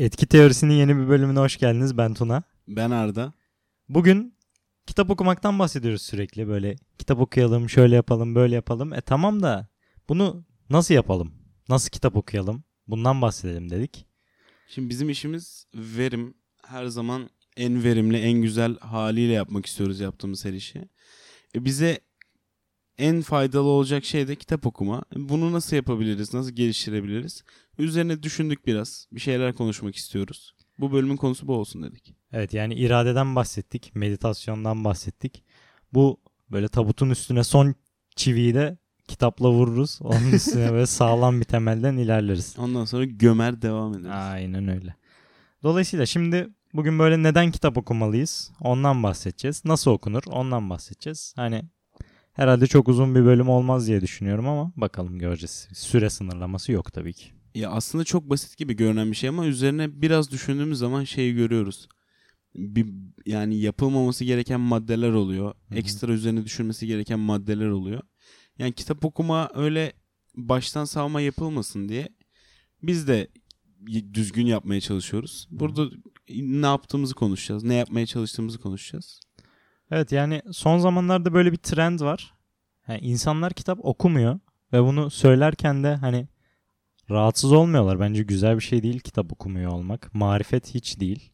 Etki Teorisi'nin yeni bir bölümüne hoş geldiniz. Ben Tuna. Ben Arda. Bugün kitap okumaktan bahsediyoruz sürekli. Böyle kitap okuyalım, şöyle yapalım, böyle yapalım. E tamam da bunu nasıl yapalım? Nasıl kitap okuyalım? Bundan bahsedelim dedik. Şimdi bizim işimiz verim. Her zaman en verimli, en güzel haliyle yapmak istiyoruz yaptığımız her işi. E bize en faydalı olacak şey de kitap okuma. Bunu nasıl yapabiliriz, nasıl geliştirebiliriz? Üzerine düşündük biraz. Bir şeyler konuşmak istiyoruz. Bu bölümün konusu bu olsun dedik. Evet yani iradeden bahsettik, meditasyondan bahsettik. Bu böyle tabutun üstüne son çiviyi de kitapla vururuz. Onun üstüne böyle sağlam bir temelden ilerleriz. Ondan sonra gömer devam ederiz. Aynen öyle. Dolayısıyla şimdi bugün böyle neden kitap okumalıyız? Ondan bahsedeceğiz. Nasıl okunur? Ondan bahsedeceğiz. Hani herhalde çok uzun bir bölüm olmaz diye düşünüyorum ama bakalım göreceğiz. Süre sınırlaması yok tabii ki. Ya aslında çok basit gibi görünen bir şey ama üzerine biraz düşündüğümüz zaman şeyi görüyoruz. Bir, yani yapılmaması gereken maddeler oluyor. hı. Ekstra üzerine düşünmesi gereken maddeler oluyor. Yani kitap okuma öyle baştan savma yapılmasın diye biz de düzgün yapmaya çalışıyoruz. Burada ne yaptığımızı konuşacağız. Ne yapmaya çalıştığımızı konuşacağız. Evet yani son zamanlarda böyle bir trend var. Yani insanlar kitap okumuyor ve bunu söylerken de hani rahatsız olmuyorlar. Bence güzel bir şey değil kitap okumuyor olmak. Marifet hiç değil.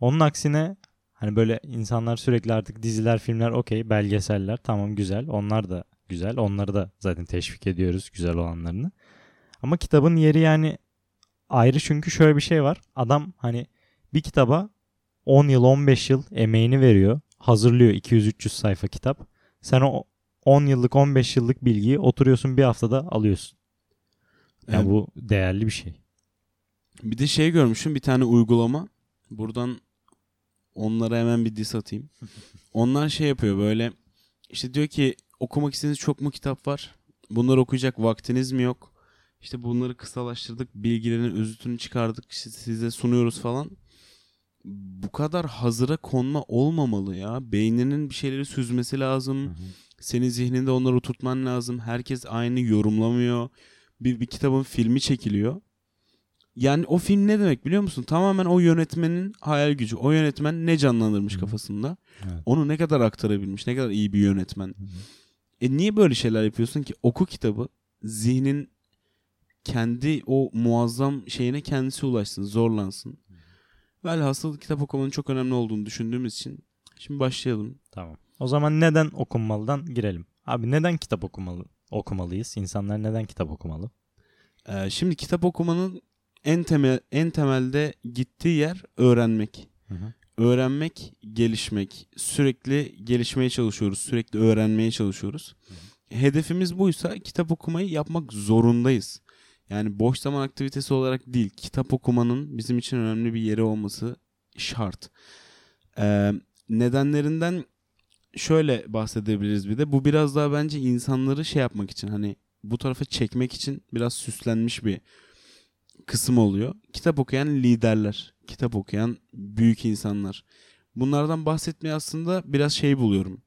Onun aksine hani böyle insanlar sürekli artık diziler, filmler okey, belgeseller tamam güzel. Onlar da güzel. Onları da zaten teşvik ediyoruz güzel olanlarını. Ama kitabın yeri yani ayrı çünkü şöyle bir şey var. Adam hani bir kitaba 10 yıl 15 yıl emeğini veriyor. Hazırlıyor 200-300 sayfa kitap. Sen o 10 yıllık 15 yıllık bilgiyi oturuyorsun bir haftada alıyorsun. Yani Evet. bu değerli bir şey. Bir de şey görmüşüm bir tane uygulama. Buradan onlara hemen bir diss atayım. Onlar şey yapıyor böyle işte diyor ki okumak istediğiniz çok mu kitap var? Bunları okuyacak vaktiniz mi yok? İşte bunları kısalaştırdık, bilgilerin özütünü çıkardık, işte size sunuyoruz falan. Bu kadar hazıra konma olmamalı ya. Beyninin bir şeyleri süzmesi lazım. Senin zihninde onları oturtman lazım. Herkes aynı yorumlamıyor. Bir, bir kitabın filmi çekiliyor. Yani o film ne demek biliyor musun? Tamamen o yönetmenin hayal gücü. O yönetmen ne canlandırmış Hı hı. kafasında? Evet. Onu ne kadar aktarabilmiş? Ne kadar iyi bir yönetmen? E niye böyle şeyler yapıyorsun ki? Oku kitabı. Zihnin kendi o muazzam şeyine kendisi ulaşsın, zorlansın. Velhasıl kitap okumanın çok önemli olduğunu düşündüğümüz için şimdi başlayalım. Tamam. O zaman neden okunmalıdan girelim. Abi neden kitap okumalı okumalıyız? İnsanlar neden kitap okumalı? Ee, şimdi kitap okumanın en temel en temelde gittiği yer öğrenmek. öğrenmek, gelişmek. Sürekli gelişmeye çalışıyoruz. Sürekli öğrenmeye çalışıyoruz. Hedefimiz buysa kitap okumayı yapmak zorundayız. Yani boş zaman aktivitesi olarak değil. Kitap okumanın bizim için önemli bir yeri olması şart. Ee, nedenlerinden şöyle bahsedebiliriz bir de. Bu biraz daha bence insanları şey yapmak için hani bu tarafa çekmek için biraz süslenmiş bir kısım oluyor. Kitap okuyan liderler, kitap okuyan büyük insanlar. Bunlardan bahsetmeyi aslında biraz şey buluyorum.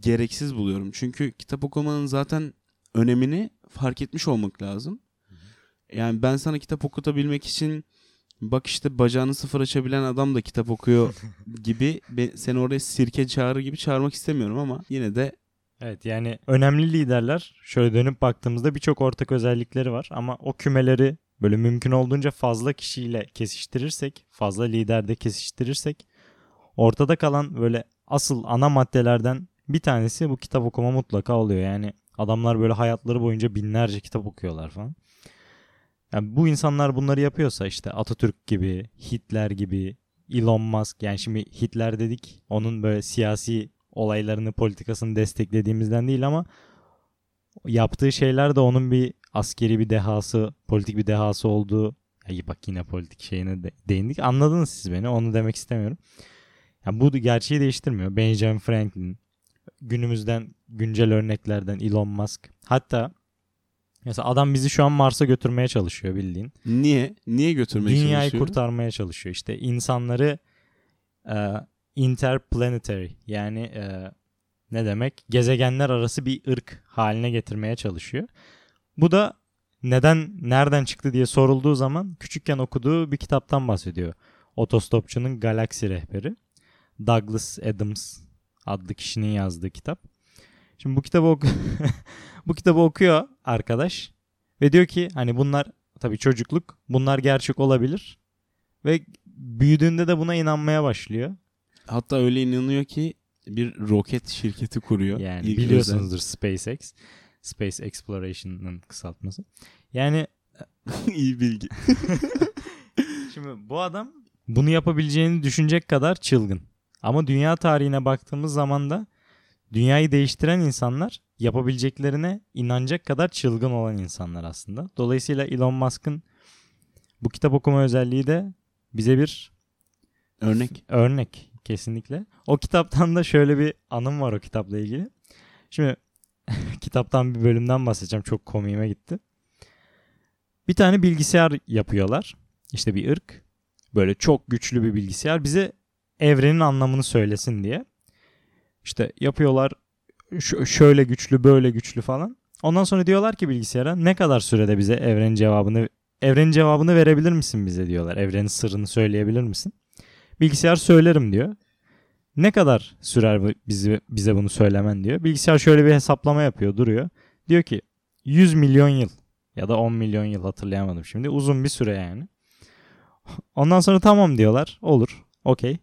Gereksiz buluyorum. Çünkü kitap okumanın zaten önemini fark etmiş olmak lazım. Yani ben sana kitap okutabilmek için bak işte bacağını sıfır açabilen adam da kitap okuyor gibi be- seni oraya sirke çağırır gibi çağırmak istemiyorum ama yine de Evet yani önemli liderler şöyle dönüp baktığımızda birçok ortak özellikleri var ama o kümeleri böyle mümkün olduğunca fazla kişiyle kesiştirirsek, fazla liderde kesiştirirsek ortada kalan böyle asıl ana maddelerden bir tanesi bu kitap okuma mutlaka oluyor. Yani adamlar böyle hayatları boyunca binlerce kitap okuyorlar falan. Yani bu insanlar bunları yapıyorsa işte Atatürk gibi, Hitler gibi, Elon Musk yani şimdi Hitler dedik onun böyle siyasi olaylarını, politikasını desteklediğimizden değil ama yaptığı şeyler de onun bir askeri bir dehası, politik bir dehası olduğu. Ya bak yine politik şeyine de değindik. Anladınız siz beni. Onu demek istemiyorum. Ya bu gerçeği değiştirmiyor. Benjamin Franklin, günümüzden güncel örneklerden Elon Musk. Hatta mesela adam bizi şu an Mars'a götürmeye çalışıyor bildiğin. niye niye götürmeye Dünyayı çalışıyor? kurtarmaya çalışıyor. İşte insanları e, interplanetary yani e, ne demek? Gezegenler arası bir ırk haline getirmeye çalışıyor. Bu da neden nereden çıktı diye sorulduğu zaman küçükken okuduğu bir kitaptan bahsediyor. Otostopçunun Galaksi Rehberi. Douglas Adams adlı kişinin yazdığı kitap. Şimdi bu kitabı oku bu kitabı okuyor arkadaş ve diyor ki hani bunlar tabii çocukluk bunlar gerçek olabilir ve büyüdüğünde de buna inanmaya başlıyor. Hatta öyle inanıyor ki bir roket şirketi kuruyor. Yani İlk biliyorsunuzdur SpaceX. Space Exploration'ın kısaltması. Yani özel. İyi bilgi. şimdi bu adam bunu yapabileceğini düşünecek kadar çılgın. Ama dünya tarihine baktığımız zaman da dünyayı değiştiren insanlar yapabileceklerine inanacak kadar çılgın olan insanlar aslında. Dolayısıyla Elon Musk'ın bu kitap okuma özelliği de bize bir Örnek. örnek kesinlikle. O kitaptan da şöyle bir anım var o kitapla ilgili. Şimdi kitaptan bir bölümden bahsedeceğim. Çok komiğime gitti. Bir tane bilgisayar yapıyorlar. İşte bir ırk. Böyle çok güçlü bir bilgisayar. Bize evrenin anlamını söylesin diye. İşte yapıyorlar şöyle güçlü böyle güçlü falan. Ondan sonra diyorlar ki bilgisayara ne kadar sürede bize evrenin cevabını evrenin cevabını verebilir misin bize diyorlar. Evrenin sırrını söyleyebilir misin? Bilgisayar söylerim diyor. Ne kadar sürer bu- bizi, bize bunu söylemen diyor. Bilgisayar şöyle bir hesaplama yapıyor duruyor. Diyor ki 100 milyon yıl ya da 10 milyon yıl hatırlayamadım şimdi. Uzun bir süre yani. Ondan sonra tamam diyorlar. Olur. Okey.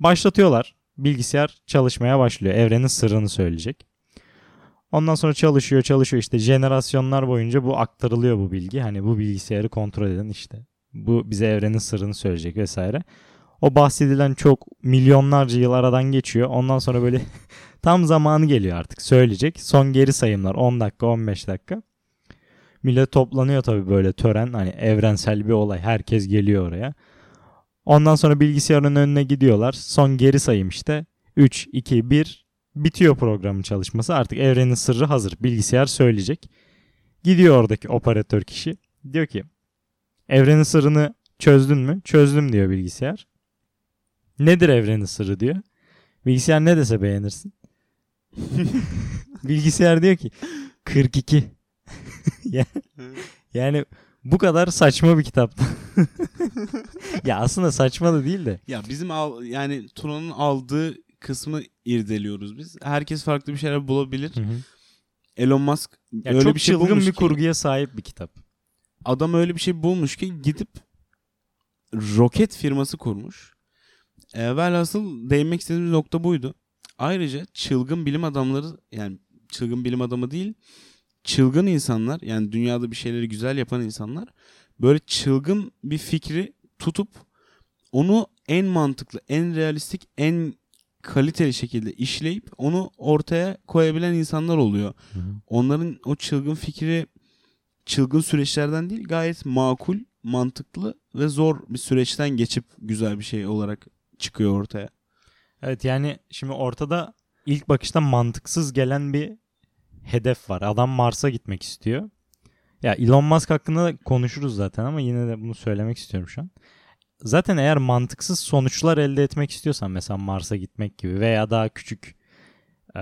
Başlatıyorlar. Bilgisayar çalışmaya başlıyor. Evrenin sırrını söyleyecek. Ondan sonra çalışıyor çalışıyor işte jenerasyonlar boyunca bu aktarılıyor bu bilgi. Hani bu bilgisayarı kontrol eden işte. Bu bize evrenin sırrını söyleyecek vesaire. O bahsedilen çok milyonlarca yıl aradan geçiyor. Ondan sonra böyle tam zamanı geliyor artık söyleyecek. Son geri sayımlar 10 dakika 15 dakika. Millet toplanıyor tabii böyle tören hani evrensel bir olay. Herkes geliyor oraya. Ondan sonra bilgisayarın önüne gidiyorlar. Son geri sayım işte 3 2 1 bitiyor programın çalışması. Artık evrenin sırrı hazır. Bilgisayar söyleyecek. Gidiyor oradaki operatör kişi. Diyor ki evrenin sırrını çözdün mü? Çözdüm diyor bilgisayar. Nedir evrenin sırrı diyor. Bilgisayar ne dese beğenirsin. Bilgisayar diyor ki 42. Ya- yani bu kadar saçma bir kitap. ya aslında saçma da değil de. Ya bizim al, yani Tuna'nın aldığı kısmı irdeliyoruz biz. Herkes farklı bir şeyler bulabilir. Elon Musk Ya öyle çok bir şey çılgın bulmuş bir ki, kurguya sahip bir kitap. adam öyle bir şey bulmuş ki gidip roket firması kurmuş. E, velhasıl değinmek istediğimiz nokta buydu. Ayrıca çılgın bilim adamları yani çılgın bilim adamı değil çılgın insanlar yani dünyada bir şeyleri güzel yapan insanlar böyle çılgın bir fikri tutup onu en mantıklı, en realistik, en kaliteli şekilde işleyip onu ortaya koyabilen insanlar oluyor. Onların o çılgın fikri çılgın süreçlerden değil gayet makul, mantıklı ve zor bir süreçten geçip güzel bir şey olarak çıkıyor ortaya. Evet yani şimdi ortada ilk bakışta mantıksız gelen bir hedef var. Adam Mars'a gitmek istiyor. Ya Elon Musk hakkında da konuşuruz zaten ama yine de bunu söylemek istiyorum şu an. Zaten eğer mantıksız sonuçlar elde etmek istiyorsan mesela Mars'a gitmek gibi veya daha küçük e,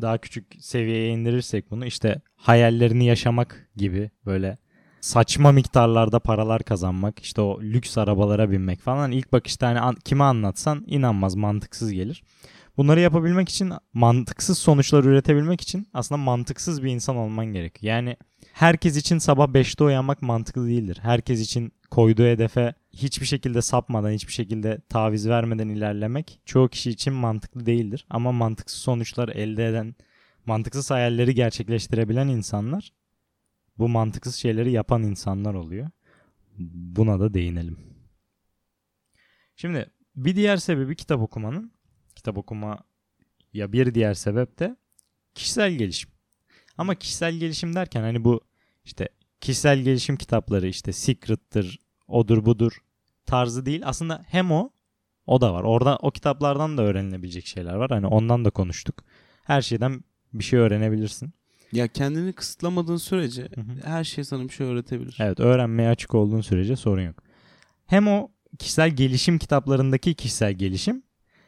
daha küçük seviyeye indirirsek bunu işte hayallerini yaşamak gibi böyle saçma miktarlarda paralar kazanmak işte o lüks arabalara binmek falan ilk bakışta hani an- kime anlatsan inanmaz mantıksız gelir. Bunları yapabilmek için mantıksız sonuçlar üretebilmek için aslında mantıksız bir insan olman gerekiyor. Yani herkes için sabah 5'te uyanmak mantıklı değildir. Herkes için koyduğu hedefe hiçbir şekilde sapmadan, hiçbir şekilde taviz vermeden ilerlemek çoğu kişi için mantıklı değildir. Ama mantıksız sonuçlar elde eden, mantıksız hayalleri gerçekleştirebilen insanlar bu mantıksız şeyleri yapan insanlar oluyor. Buna da değinelim. Şimdi bir diğer sebebi kitap okumanın kitap okuma ya bir diğer sebep de kişisel gelişim. Ama kişisel gelişim derken hani bu işte kişisel gelişim kitapları işte Secret'tır, odur budur tarzı değil. Aslında hem o o da var. Orada o kitaplardan da öğrenilebilecek şeyler var. Hani ondan da konuştuk. Her şeyden bir şey öğrenebilirsin. Ya kendini kısıtlamadığın sürece Hı hı. her şey sana bir şey öğretebilir. Evet öğrenmeye açık olduğun sürece sorun yok. Hem o kişisel gelişim kitaplarındaki kişisel gelişim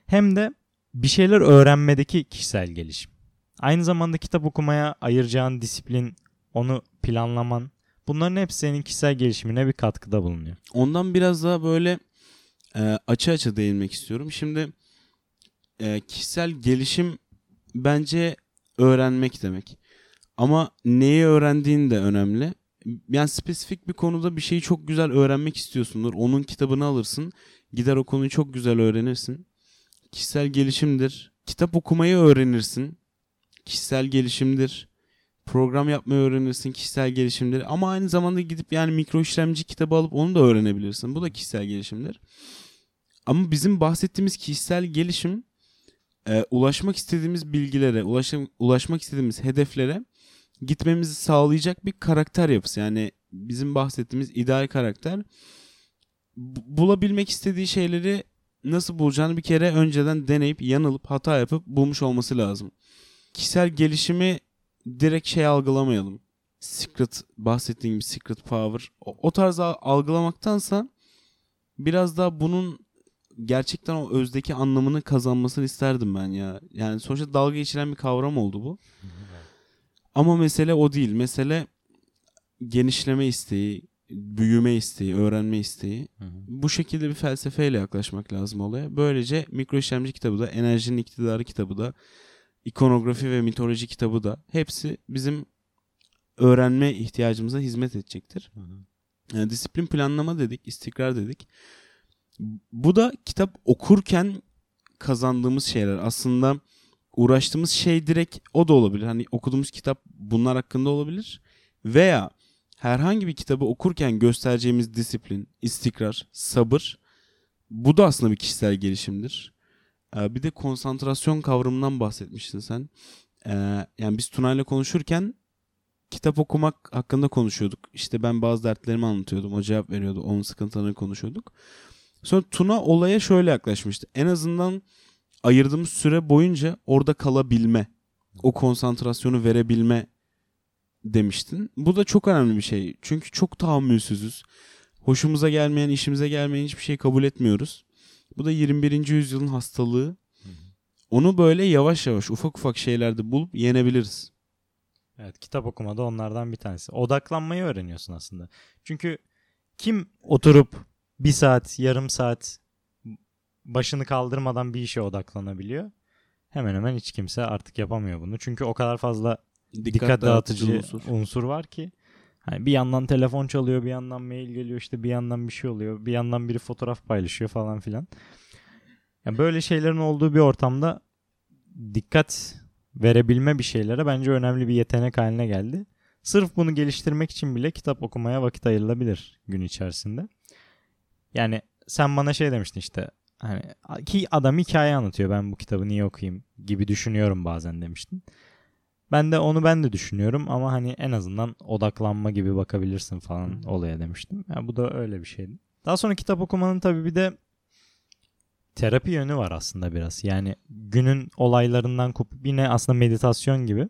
hem de bir şeyler öğrenmedeki kişisel gelişim. Aynı zamanda kitap okumaya ayıracağın disiplin, onu planlaman, Bunların hepsi senin kişisel gelişimine bir katkıda bulunuyor. Ondan biraz daha böyle e, açı açı değinmek istiyorum. Şimdi e, kişisel gelişim bence öğrenmek demek. Ama neyi öğrendiğin de önemli. Yani spesifik bir konuda bir şeyi çok güzel öğrenmek istiyorsundur. Onun kitabını alırsın. Gider o konuyu çok güzel öğrenirsin. Kişisel gelişimdir. Kitap okumayı öğrenirsin. Kişisel gelişimdir. Program yapmayı öğrenirsin. Kişisel gelişimdir. Ama aynı zamanda gidip yani mikro işlemci kitabı alıp onu da öğrenebilirsin. Bu da kişisel gelişimdir. Ama bizim bahsettiğimiz kişisel gelişim e, ulaşmak istediğimiz bilgilere, ulaşım, ulaşmak istediğimiz hedeflere gitmemizi sağlayacak bir karakter yapısı. Yani bizim bahsettiğimiz ideal karakter bu- bulabilmek istediği şeyleri nasıl bulacağını bir kere önceden deneyip yanılıp hata yapıp bulmuş olması lazım. Kişisel gelişimi direkt şey algılamayalım. Secret bahsettiğim gibi secret power o, o tarz al- algılamaktansa biraz daha bunun gerçekten o özdeki anlamını kazanmasını isterdim ben ya. Yani sonuçta dalga geçilen bir kavram oldu bu. Ama mesele o değil. Mesele genişleme isteği, büyüme isteği, öğrenme isteği. Bu şekilde bir felsefeyle yaklaşmak lazım olaya. Böylece mikro işlemci kitabı da, enerjinin iktidarı kitabı da, ikonografi ve mitoloji kitabı da hepsi bizim öğrenme ihtiyacımıza hizmet edecektir. Yani disiplin planlama dedik, istikrar dedik. Bu da kitap okurken kazandığımız şeyler. Aslında uğraştığımız şey direkt o da olabilir. Hani okuduğumuz kitap bunlar hakkında olabilir. Veya herhangi bir kitabı okurken göstereceğimiz disiplin, istikrar, sabır bu da aslında bir kişisel gelişimdir. Ee, bir de konsantrasyon kavramından bahsetmiştin sen. Ee, yani biz Tuna'yla konuşurken kitap okumak hakkında konuşuyorduk. İşte ben bazı dertlerimi anlatıyordum. O cevap veriyordu. Onun sıkıntılarını konuşuyorduk. Sonra Tuna olaya şöyle yaklaşmıştı. En azından ayırdığımız süre boyunca orada kalabilme. O konsantrasyonu verebilme demiştin. Bu da çok önemli bir şey. Çünkü çok tahammülsüzüz. Hoşumuza gelmeyen, işimize gelmeyen hiçbir şey kabul etmiyoruz. Bu da 21. yüzyılın hastalığı. Onu böyle yavaş yavaş ufak ufak şeylerde bulup yenebiliriz. Evet kitap okuma da onlardan bir tanesi. Odaklanmayı öğreniyorsun aslında. Çünkü kim oturup bir saat, yarım saat başını kaldırmadan bir işe odaklanabiliyor? Hemen hemen hiç kimse artık yapamıyor bunu. Çünkü o kadar fazla dikkat, dağıtıcı unsur. unsur. var ki. Hani bir yandan telefon çalıyor, bir yandan mail geliyor, işte bir yandan bir şey oluyor, bir yandan biri fotoğraf paylaşıyor falan filan. Yani böyle şeylerin olduğu bir ortamda dikkat verebilme bir şeylere bence önemli bir yetenek haline geldi. Sırf bunu geliştirmek için bile kitap okumaya vakit ayrılabilir gün içerisinde. Yani sen bana şey demiştin işte hani ki adam hikaye anlatıyor ben bu kitabı niye okuyayım gibi düşünüyorum bazen demiştin. Ben de onu ben de düşünüyorum ama hani en azından odaklanma gibi bakabilirsin falan olaya demiştim. Yani bu da öyle bir şeydi. Daha sonra kitap okumanın tabii bir de terapi yönü var aslında biraz. Yani günün olaylarından kopup yine aslında meditasyon gibi.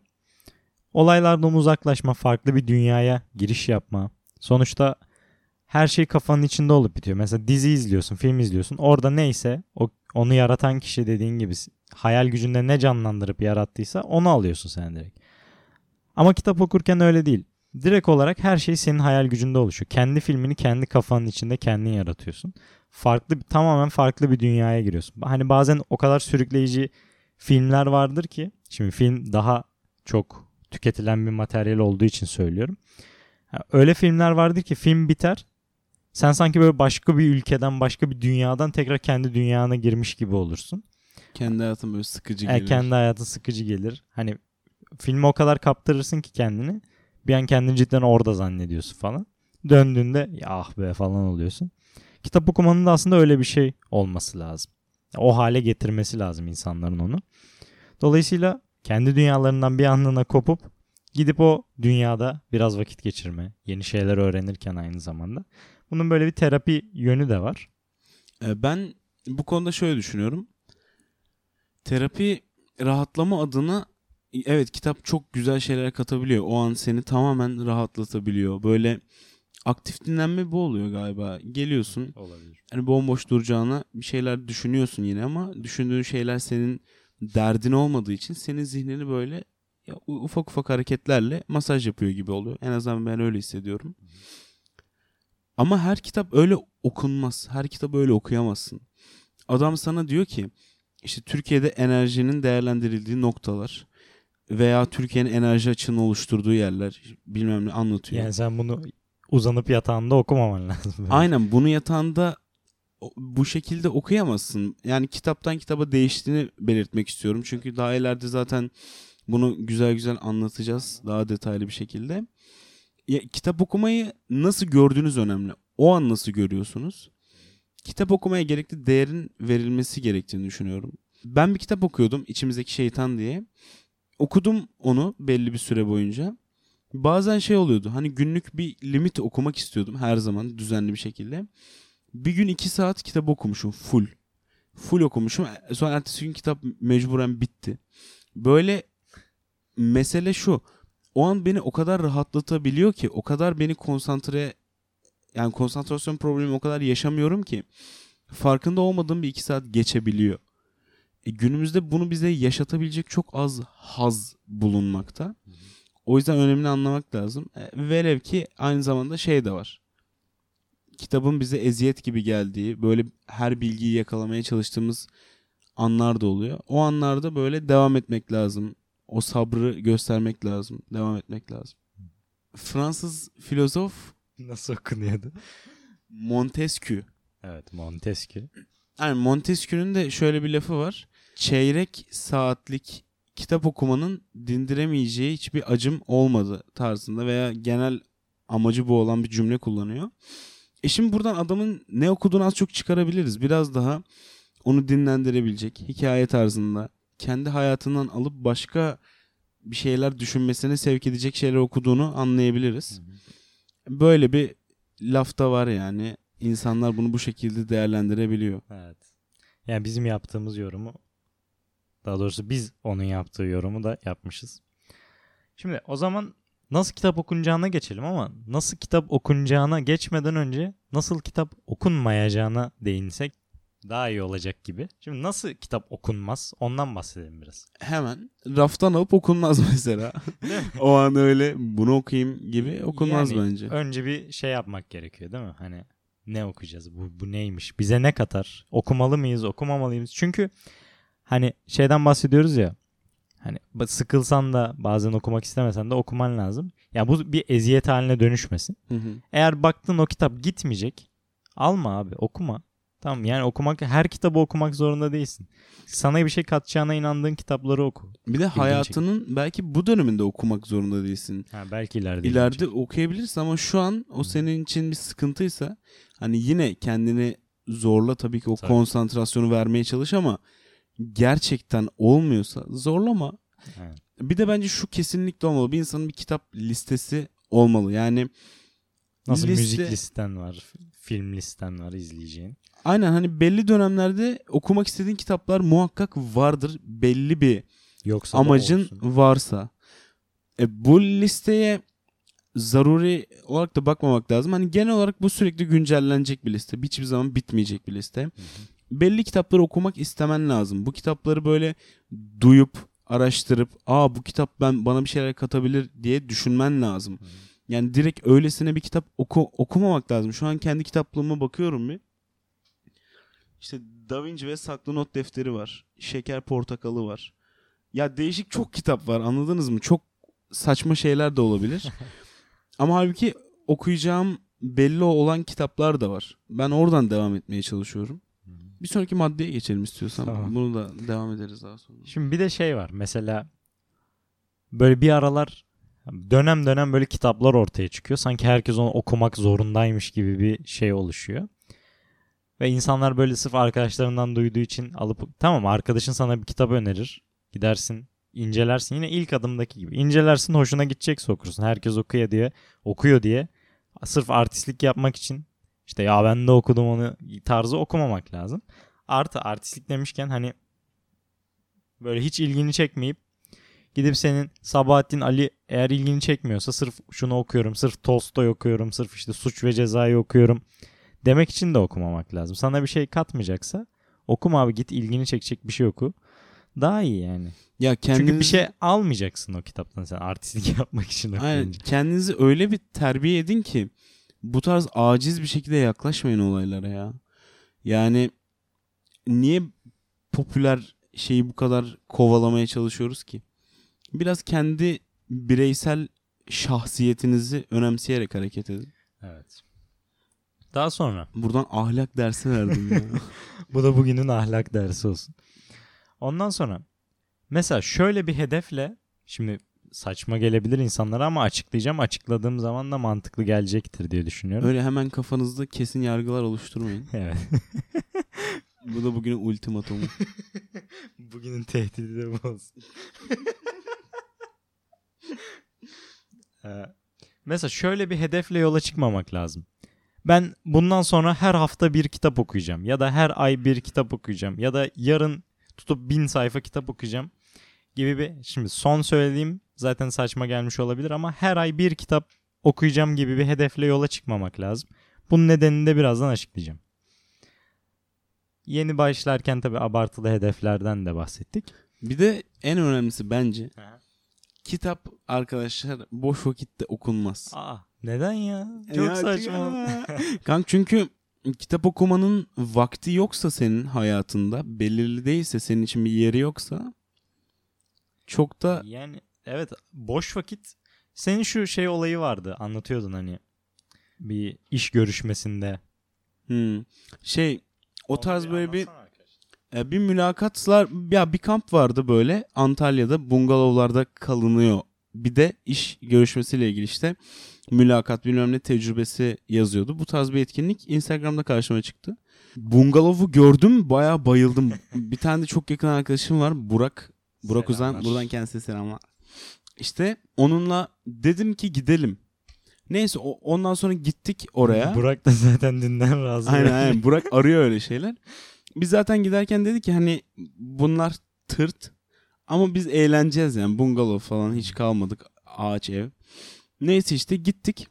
Olaylardan uzaklaşma, farklı bir dünyaya giriş yapma. Sonuçta her şey kafanın içinde olup bitiyor. Mesela dizi izliyorsun, film izliyorsun. Orada neyse o, onu yaratan kişi dediğin gibi hayal gücünde ne canlandırıp yarattıysa onu alıyorsun sen direkt. Ama kitap okurken öyle değil. Direkt olarak her şey senin hayal gücünde oluşuyor. Kendi filmini kendi kafanın içinde kendin yaratıyorsun. Farklı tamamen farklı bir dünyaya giriyorsun. Hani bazen o kadar sürükleyici filmler vardır ki şimdi film daha çok tüketilen bir materyal olduğu için söylüyorum. Öyle filmler vardır ki film biter. Sen sanki böyle başka bir ülkeden, başka bir dünyadan tekrar kendi dünyana girmiş gibi olursun. Kendi hayatın böyle sıkıcı E, gelir. kendi hayatın sıkıcı gelir. Hani filme o kadar kaptırırsın ki kendini. Bir an kendini cidden orada zannediyorsun falan. Döndüğünde ah be falan oluyorsun. Kitap okumanın da aslında öyle bir şey olması lazım. O hale getirmesi lazım insanların onu. Dolayısıyla kendi dünyalarından bir anlığına kopup gidip o dünyada biraz vakit geçirme, yeni şeyler öğrenirken aynı zamanda. Bunun böyle bir terapi yönü de var. E, Ben bu konuda şöyle düşünüyorum. Terapi rahatlama adına evet kitap çok güzel şeyler katabiliyor. O an seni tamamen rahatlatabiliyor. Böyle aktif dinlenme bu oluyor galiba. Geliyorsun Olabilir. hani bomboş duracağına bir şeyler düşünüyorsun yine ama düşündüğün şeyler senin derdin olmadığı için senin zihnini böyle ufak ufak hareketlerle masaj yapıyor gibi oluyor. En azından ben öyle hissediyorum. Ama her kitap öyle okunmaz. Her kitabı öyle okuyamazsın. Adam sana diyor ki işte Türkiye'de enerjinin değerlendirildiği noktalar veya Türkiye'nin enerji açığını oluşturduğu yerler bilmem ne anlatıyor. Yani sen bunu uzanıp yatağında okumaman lazım. Böyle. Aynen bunu yatağında bu şekilde okuyamazsın. Yani kitaptan kitaba değiştiğini belirtmek istiyorum. Çünkü daha ileride zaten bunu güzel güzel anlatacağız daha detaylı bir şekilde. Ya, kitap okumayı nasıl gördüğünüz önemli. O an nasıl görüyorsunuz? Kitap okumaya gerekli değerin verilmesi gerektiğini düşünüyorum. Ben bir kitap okuyordum içimizdeki şeytan diye. Okudum onu belli bir süre boyunca. Bazen şey oluyordu hani günlük bir limit okumak istiyordum her zaman düzenli bir şekilde. Bir gün iki saat kitap okumuşum full. Full okumuşum. Sonra ertesi gün kitap mecburen bitti. Böyle mesele şu. O an beni o kadar rahatlatabiliyor ki o kadar beni konsantre yani konsantrasyon problemi o kadar yaşamıyorum ki farkında olmadığım bir iki saat geçebiliyor. E, günümüzde bunu bize yaşatabilecek çok az haz bulunmakta. O yüzden önemini anlamak lazım. E, velev ki aynı zamanda şey de var. Kitabın bize eziyet gibi geldiği, böyle her bilgiyi yakalamaya çalıştığımız anlar da oluyor. O anlarda böyle devam etmek lazım. O sabrı göstermek lazım. Devam etmek lazım. Fransız filozof Nasıl okunuyordu? Montesquieu. Evet Montesquieu. Yani Montesquieu'nun de şöyle bir lafı var. Çeyrek saatlik kitap okumanın dindiremeyeceği hiçbir acım olmadı tarzında veya genel amacı bu olan bir cümle kullanıyor. E şimdi buradan adamın ne okuduğunu az çok çıkarabiliriz. Biraz daha onu dinlendirebilecek hikaye tarzında kendi hayatından alıp başka bir şeyler düşünmesine sevk edecek şeyler okuduğunu anlayabiliriz. Böyle bir lafta var yani. İnsanlar bunu bu şekilde değerlendirebiliyor. Evet. Yani bizim yaptığımız yorumu daha doğrusu biz onun yaptığı yorumu da yapmışız. Şimdi o zaman nasıl kitap okunacağına geçelim ama nasıl kitap okunacağına geçmeden önce nasıl kitap okunmayacağına değinsek daha iyi olacak gibi. Şimdi nasıl kitap okunmaz ondan bahsedelim biraz. Hemen raftan alıp okunmaz mesela. o an öyle bunu okuyayım gibi okunmaz Yani bence. Önce bir şey yapmak gerekiyor değil mi? Hani ne okuyacağız? Bu, bu neymiş? Bize ne katar? Okumalı mıyız? Okumamalı mıyız? Çünkü hani şeyden bahsediyoruz ya. Hani sıkılsan da bazen okumak istemesen de okuman lazım. Ya bu bir eziyet haline dönüşmesin. Hı hı. Eğer baktın o kitap gitmeyecek. Alma abi okuma. Tamam yani okumak her kitabı okumak zorunda değilsin. Sana bir şey katacağına inandığın kitapları oku. Bir de hayatının belki bu döneminde okumak zorunda değilsin. Ha, belki ileride. İleride gelecek. okuyabilirsin ama şu an o senin için bir sıkıntıysa hani yine kendini zorla tabii ki o Tabii. konsantrasyonu vermeye çalış ama gerçekten olmuyorsa zorlama. Evet. Bir de bence şu kesinlikle olmalı. Bir insanın bir kitap listesi olmalı. Yani Nasıl Liste- müzik listen var, film listen var izleyeceğin. aynen hani belli dönemlerde okumak istediğin kitaplar muhakkak vardır. Belli bir Yoksa amacın varsa. E, bu listeye zaruri olarak da bakmamak lazım. Hani genel olarak bu sürekli güncellenecek bir liste. Hiçbir zaman bitmeyecek bir liste. Belli kitapları okumak istemen lazım. Bu kitapları böyle duyup, araştırıp, aa bu kitap ben bana bir şeyler katabilir diye düşünmen lazım. Yani direkt öylesine bir kitap oku, okumamak lazım. Şu an kendi kitaplığıma bakıyorum bir. İşte Da Vinci ve Saklı Not Defteri var. Şeker Portakalı var. Ya değişik çok kitap var anladınız mı? Çok saçma şeyler de olabilir. Ama halbuki okuyacağım belli olan kitaplar da var. Ben oradan devam etmeye çalışıyorum. Bir sonraki maddeye geçelim istiyorsan. Tamam. Bunu da devam ederiz daha sonra. Şimdi bir de şey var. Mesela böyle bir aralar dönem dönem böyle kitaplar ortaya çıkıyor. Sanki herkes onu okumak zorundaymış gibi bir şey oluşuyor. Ve insanlar böyle sırf arkadaşlarından duyduğu için alıp tamam arkadaşın sana bir kitap önerir. Gidersin incelersin. Yine ilk adımdaki gibi. İncelersin hoşuna gidecekse okursun. Herkes okuyor diye okuyor diye sırf artistlik yapmak için işte ya ben de okudum onu tarzı okumamak lazım. Artı artistlik demişken hani böyle hiç ilgini çekmeyip gidip senin Sabahattin Ali eğer ilgini çekmiyorsa sırf şunu okuyorum, sırf Tolstoy okuyorum, sırf işte Suç ve Ceza'yı okuyorum demek için de okumamak lazım. Sana bir şey katmayacaksa okuma abi git ilgini çekecek bir şey oku. Daha iyi yani. Ya kendinizi, Çünkü bir şey almayacaksın o kitaptan sen artistlik yapmak için. Aynen, kendinizi öyle bir terbiye edin ki bu tarz aciz bir şekilde yaklaşmayın olaylara ya. Yani niye popüler şeyi bu kadar kovalamaya çalışıyoruz ki? Biraz kendi bireysel şahsiyetinizi önemseyerek hareket edin. Evet. Daha sonra. Buradan ahlak dersi verdim ya. Bu da bugünün ahlak dersi olsun. Ondan sonra mesela şöyle bir hedefle şimdi saçma gelebilir insanlara ama açıklayacağım. Açıkladığım zaman da mantıklı gelecektir diye düşünüyorum. Öyle hemen kafanızda kesin yargılar oluşturmayın. Evet. Bu da bugünün ultimatomu. Bugünün tehdidi de bu olsun. Ee, mesela şöyle bir hedefle yola çıkmamak lazım. Ben bundan sonra her hafta bir kitap okuyacağım. Ya da her ay bir kitap okuyacağım. Ya da yarın tutup bin sayfa kitap okuyacağım. Gibi bir... Şimdi son söylediğim zaten saçma gelmiş olabilir ama her ay bir kitap okuyacağım gibi bir hedefle yola çıkmamak lazım. Bunun nedenini de birazdan açıklayacağım. Yeni başlarken tabii abartılı hedeflerden de bahsettik. Bir de en önemlisi bence kitap arkadaşlar boş vakitte okunmaz. Aa, neden ya? Çok Ya, saçma. Kanka çünkü kitap okumanın vakti yoksa senin hayatında belirli değilse senin için bir yeri yoksa çok da yani evet boş vakit senin şu şey olayı vardı anlatıyordun hani bir iş görüşmesinde. hmm, şey o tarz böyle bir e, bir mülakatlar ya bir kamp vardı böyle Antalya'da bungalovlarda kalınıyor. Bir de iş görüşmesiyle ilgili işte mülakat bilmem ne tecrübesi yazıyordu. Bu tarz bir etkinlik Instagram'da karşıma çıktı. Bungalovu gördüm bayağı bayıldım. bir tane de çok yakın arkadaşım var Burak. Burak Uzan. Selamlar. Buradan kendisine selamlar. İşte onunla dedim ki gidelim. Neyse o, ondan sonra gittik oraya. Burak da zaten dünden razı. Aynen aynen Burak arıyor öyle şeyler. Biz zaten giderken dedik ki hani bunlar tırt ama biz eğleneceğiz yani bungalov falan hiç kalmadık ağaç ev. Neyse işte gittik.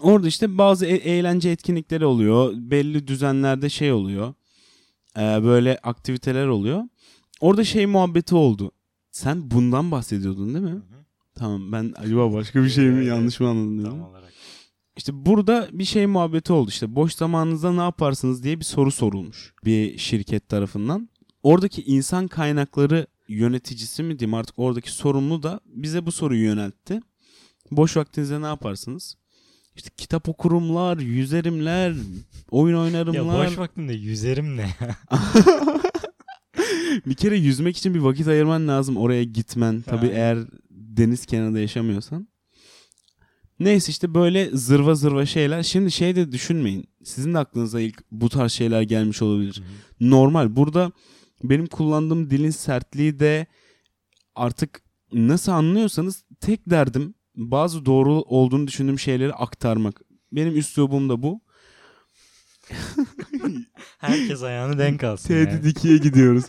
Orada işte bazı e- eğlence etkinlikleri oluyor. Belli düzenlerde şey oluyor. Ee, böyle aktiviteler oluyor. Orada şey muhabbeti oldu. Sen bundan bahsediyordun değil mi? Hı hı. Tamam ben acaba başka bir şey mi yanlış mı anladım? Tam olarak. İşte burada bir şey muhabbeti oldu işte boş zamanınızda ne yaparsınız diye bir soru sorulmuş bir şirket tarafından. Oradaki insan kaynakları yöneticisi mi diyeyim artık oradaki sorumlu da bize bu soruyu yöneltti. Boş vaktinizde ne yaparsınız? İşte kitap okurumlar, yüzerimler, oyun Ya oynarımlar. boş vaktimde yüzerim ne ya? bir kere yüzmek için bir vakit ayırman lazım oraya gitmen. Tabii eğer deniz kenarında yaşamıyorsan. Neyse işte böyle zırva zırva şeyler. Şimdi şey de düşünmeyin. Sizin de aklınıza ilk bu tarz şeyler gelmiş olabilir. Normal. Burada benim kullandığım dilin sertliği de artık nasıl anlıyorsanız tek derdim bazı doğru olduğunu düşündüğüm şeyleri aktarmak. Benim üslubum da bu. Herkes ayağını denk alsın. Tehdit yani. 2'ye gidiyoruz.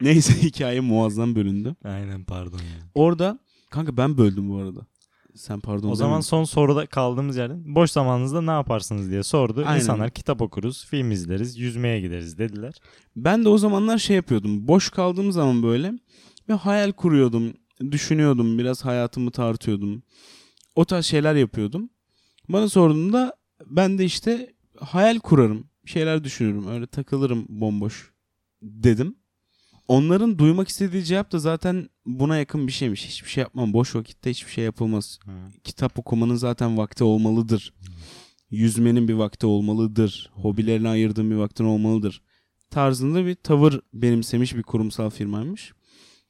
Neyse hikaye muazzam bölündü. Aynen pardon ya. Orada kanka ben böldüm bu arada. Sen pardon. O zaman deme. son soruda kaldığımız yerden boş zamanınızda ne yaparsınız diye sordu. Aynen. İnsanlar kitap okuruz, film izleriz, yüzmeye gideriz dediler. ben de o zamanlar şey yapıyordum. Boş kaldığım zaman böyle ve hayal kuruyordum. Düşünüyordum. Biraz hayatımı tartıyordum. O tarz şeyler yapıyordum. Bana sorduğunda ben de işte hayal kurarım. Şeyler düşünürüm. Öyle takılırım bomboş dedim. Onların duymak istediği cevap da zaten buna yakın bir şeymiş. Hiçbir şey yapmam. Boş vakitte hiçbir şey yapılmaz. kitap okumanın zaten vakti olmalıdır. Yüzmenin bir vakti olmalıdır. Hobilerine ayırdığın bir vaktin olmalıdır. Tarzında bir tavır benimsemiş bir kurumsal firmaymış.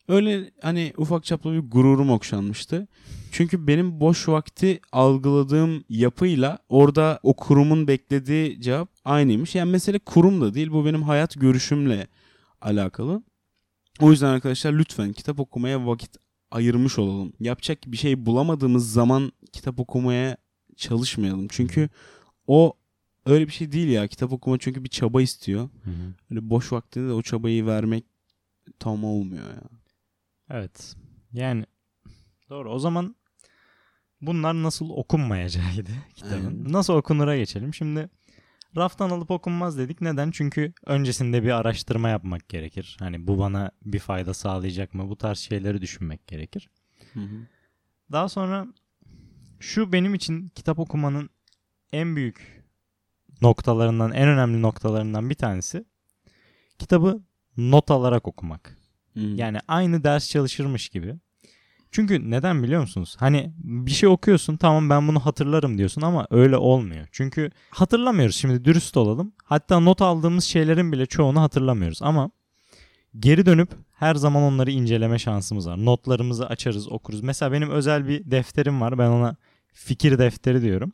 Öyle hani ufak çaplı bir gururum okşanmıştı. Çünkü benim boş vakti algıladığım yapıyla orada o kurumun beklediği cevap aynıymış. Yani mesele kurum da değil bu benim hayat görüşümle alakalı. O yüzden arkadaşlar lütfen kitap okumaya vakit ayırmış olalım. Yapacak bir şey bulamadığımız zaman kitap okumaya çalışmayalım. Çünkü o öyle bir şey değil ya. Kitap okuma çünkü bir çaba istiyor. Öyle boş vaktinde de o çabayı vermek tam olmuyor ya. Evet. Yani doğru. O zaman bunlar nasıl okunmayacağıydı kitabın. Aynen. Nasıl okunura geçelim. Şimdi Raftan alıp okunmaz dedik. Neden? Çünkü öncesinde bir araştırma yapmak gerekir. Hani bu bana bir fayda sağlayacak mı? Bu tarz şeyleri düşünmek gerekir. Hı hı. Daha sonra şu benim için kitap okumanın en büyük noktalarından, en önemli noktalarından bir tanesi kitabı not alarak okumak. Hı. Yani aynı ders çalışırmış gibi. Çünkü neden biliyor musunuz? Hani bir şey okuyorsun tamam ben bunu hatırlarım diyorsun ama öyle olmuyor. Çünkü hatırlamıyoruz şimdi dürüst olalım. Hatta not aldığımız şeylerin bile çoğunu hatırlamıyoruz ama geri dönüp her zaman onları inceleme şansımız var. Notlarımızı açarız okuruz. Mesela benim özel bir defterim var ben ona fikir defteri diyorum.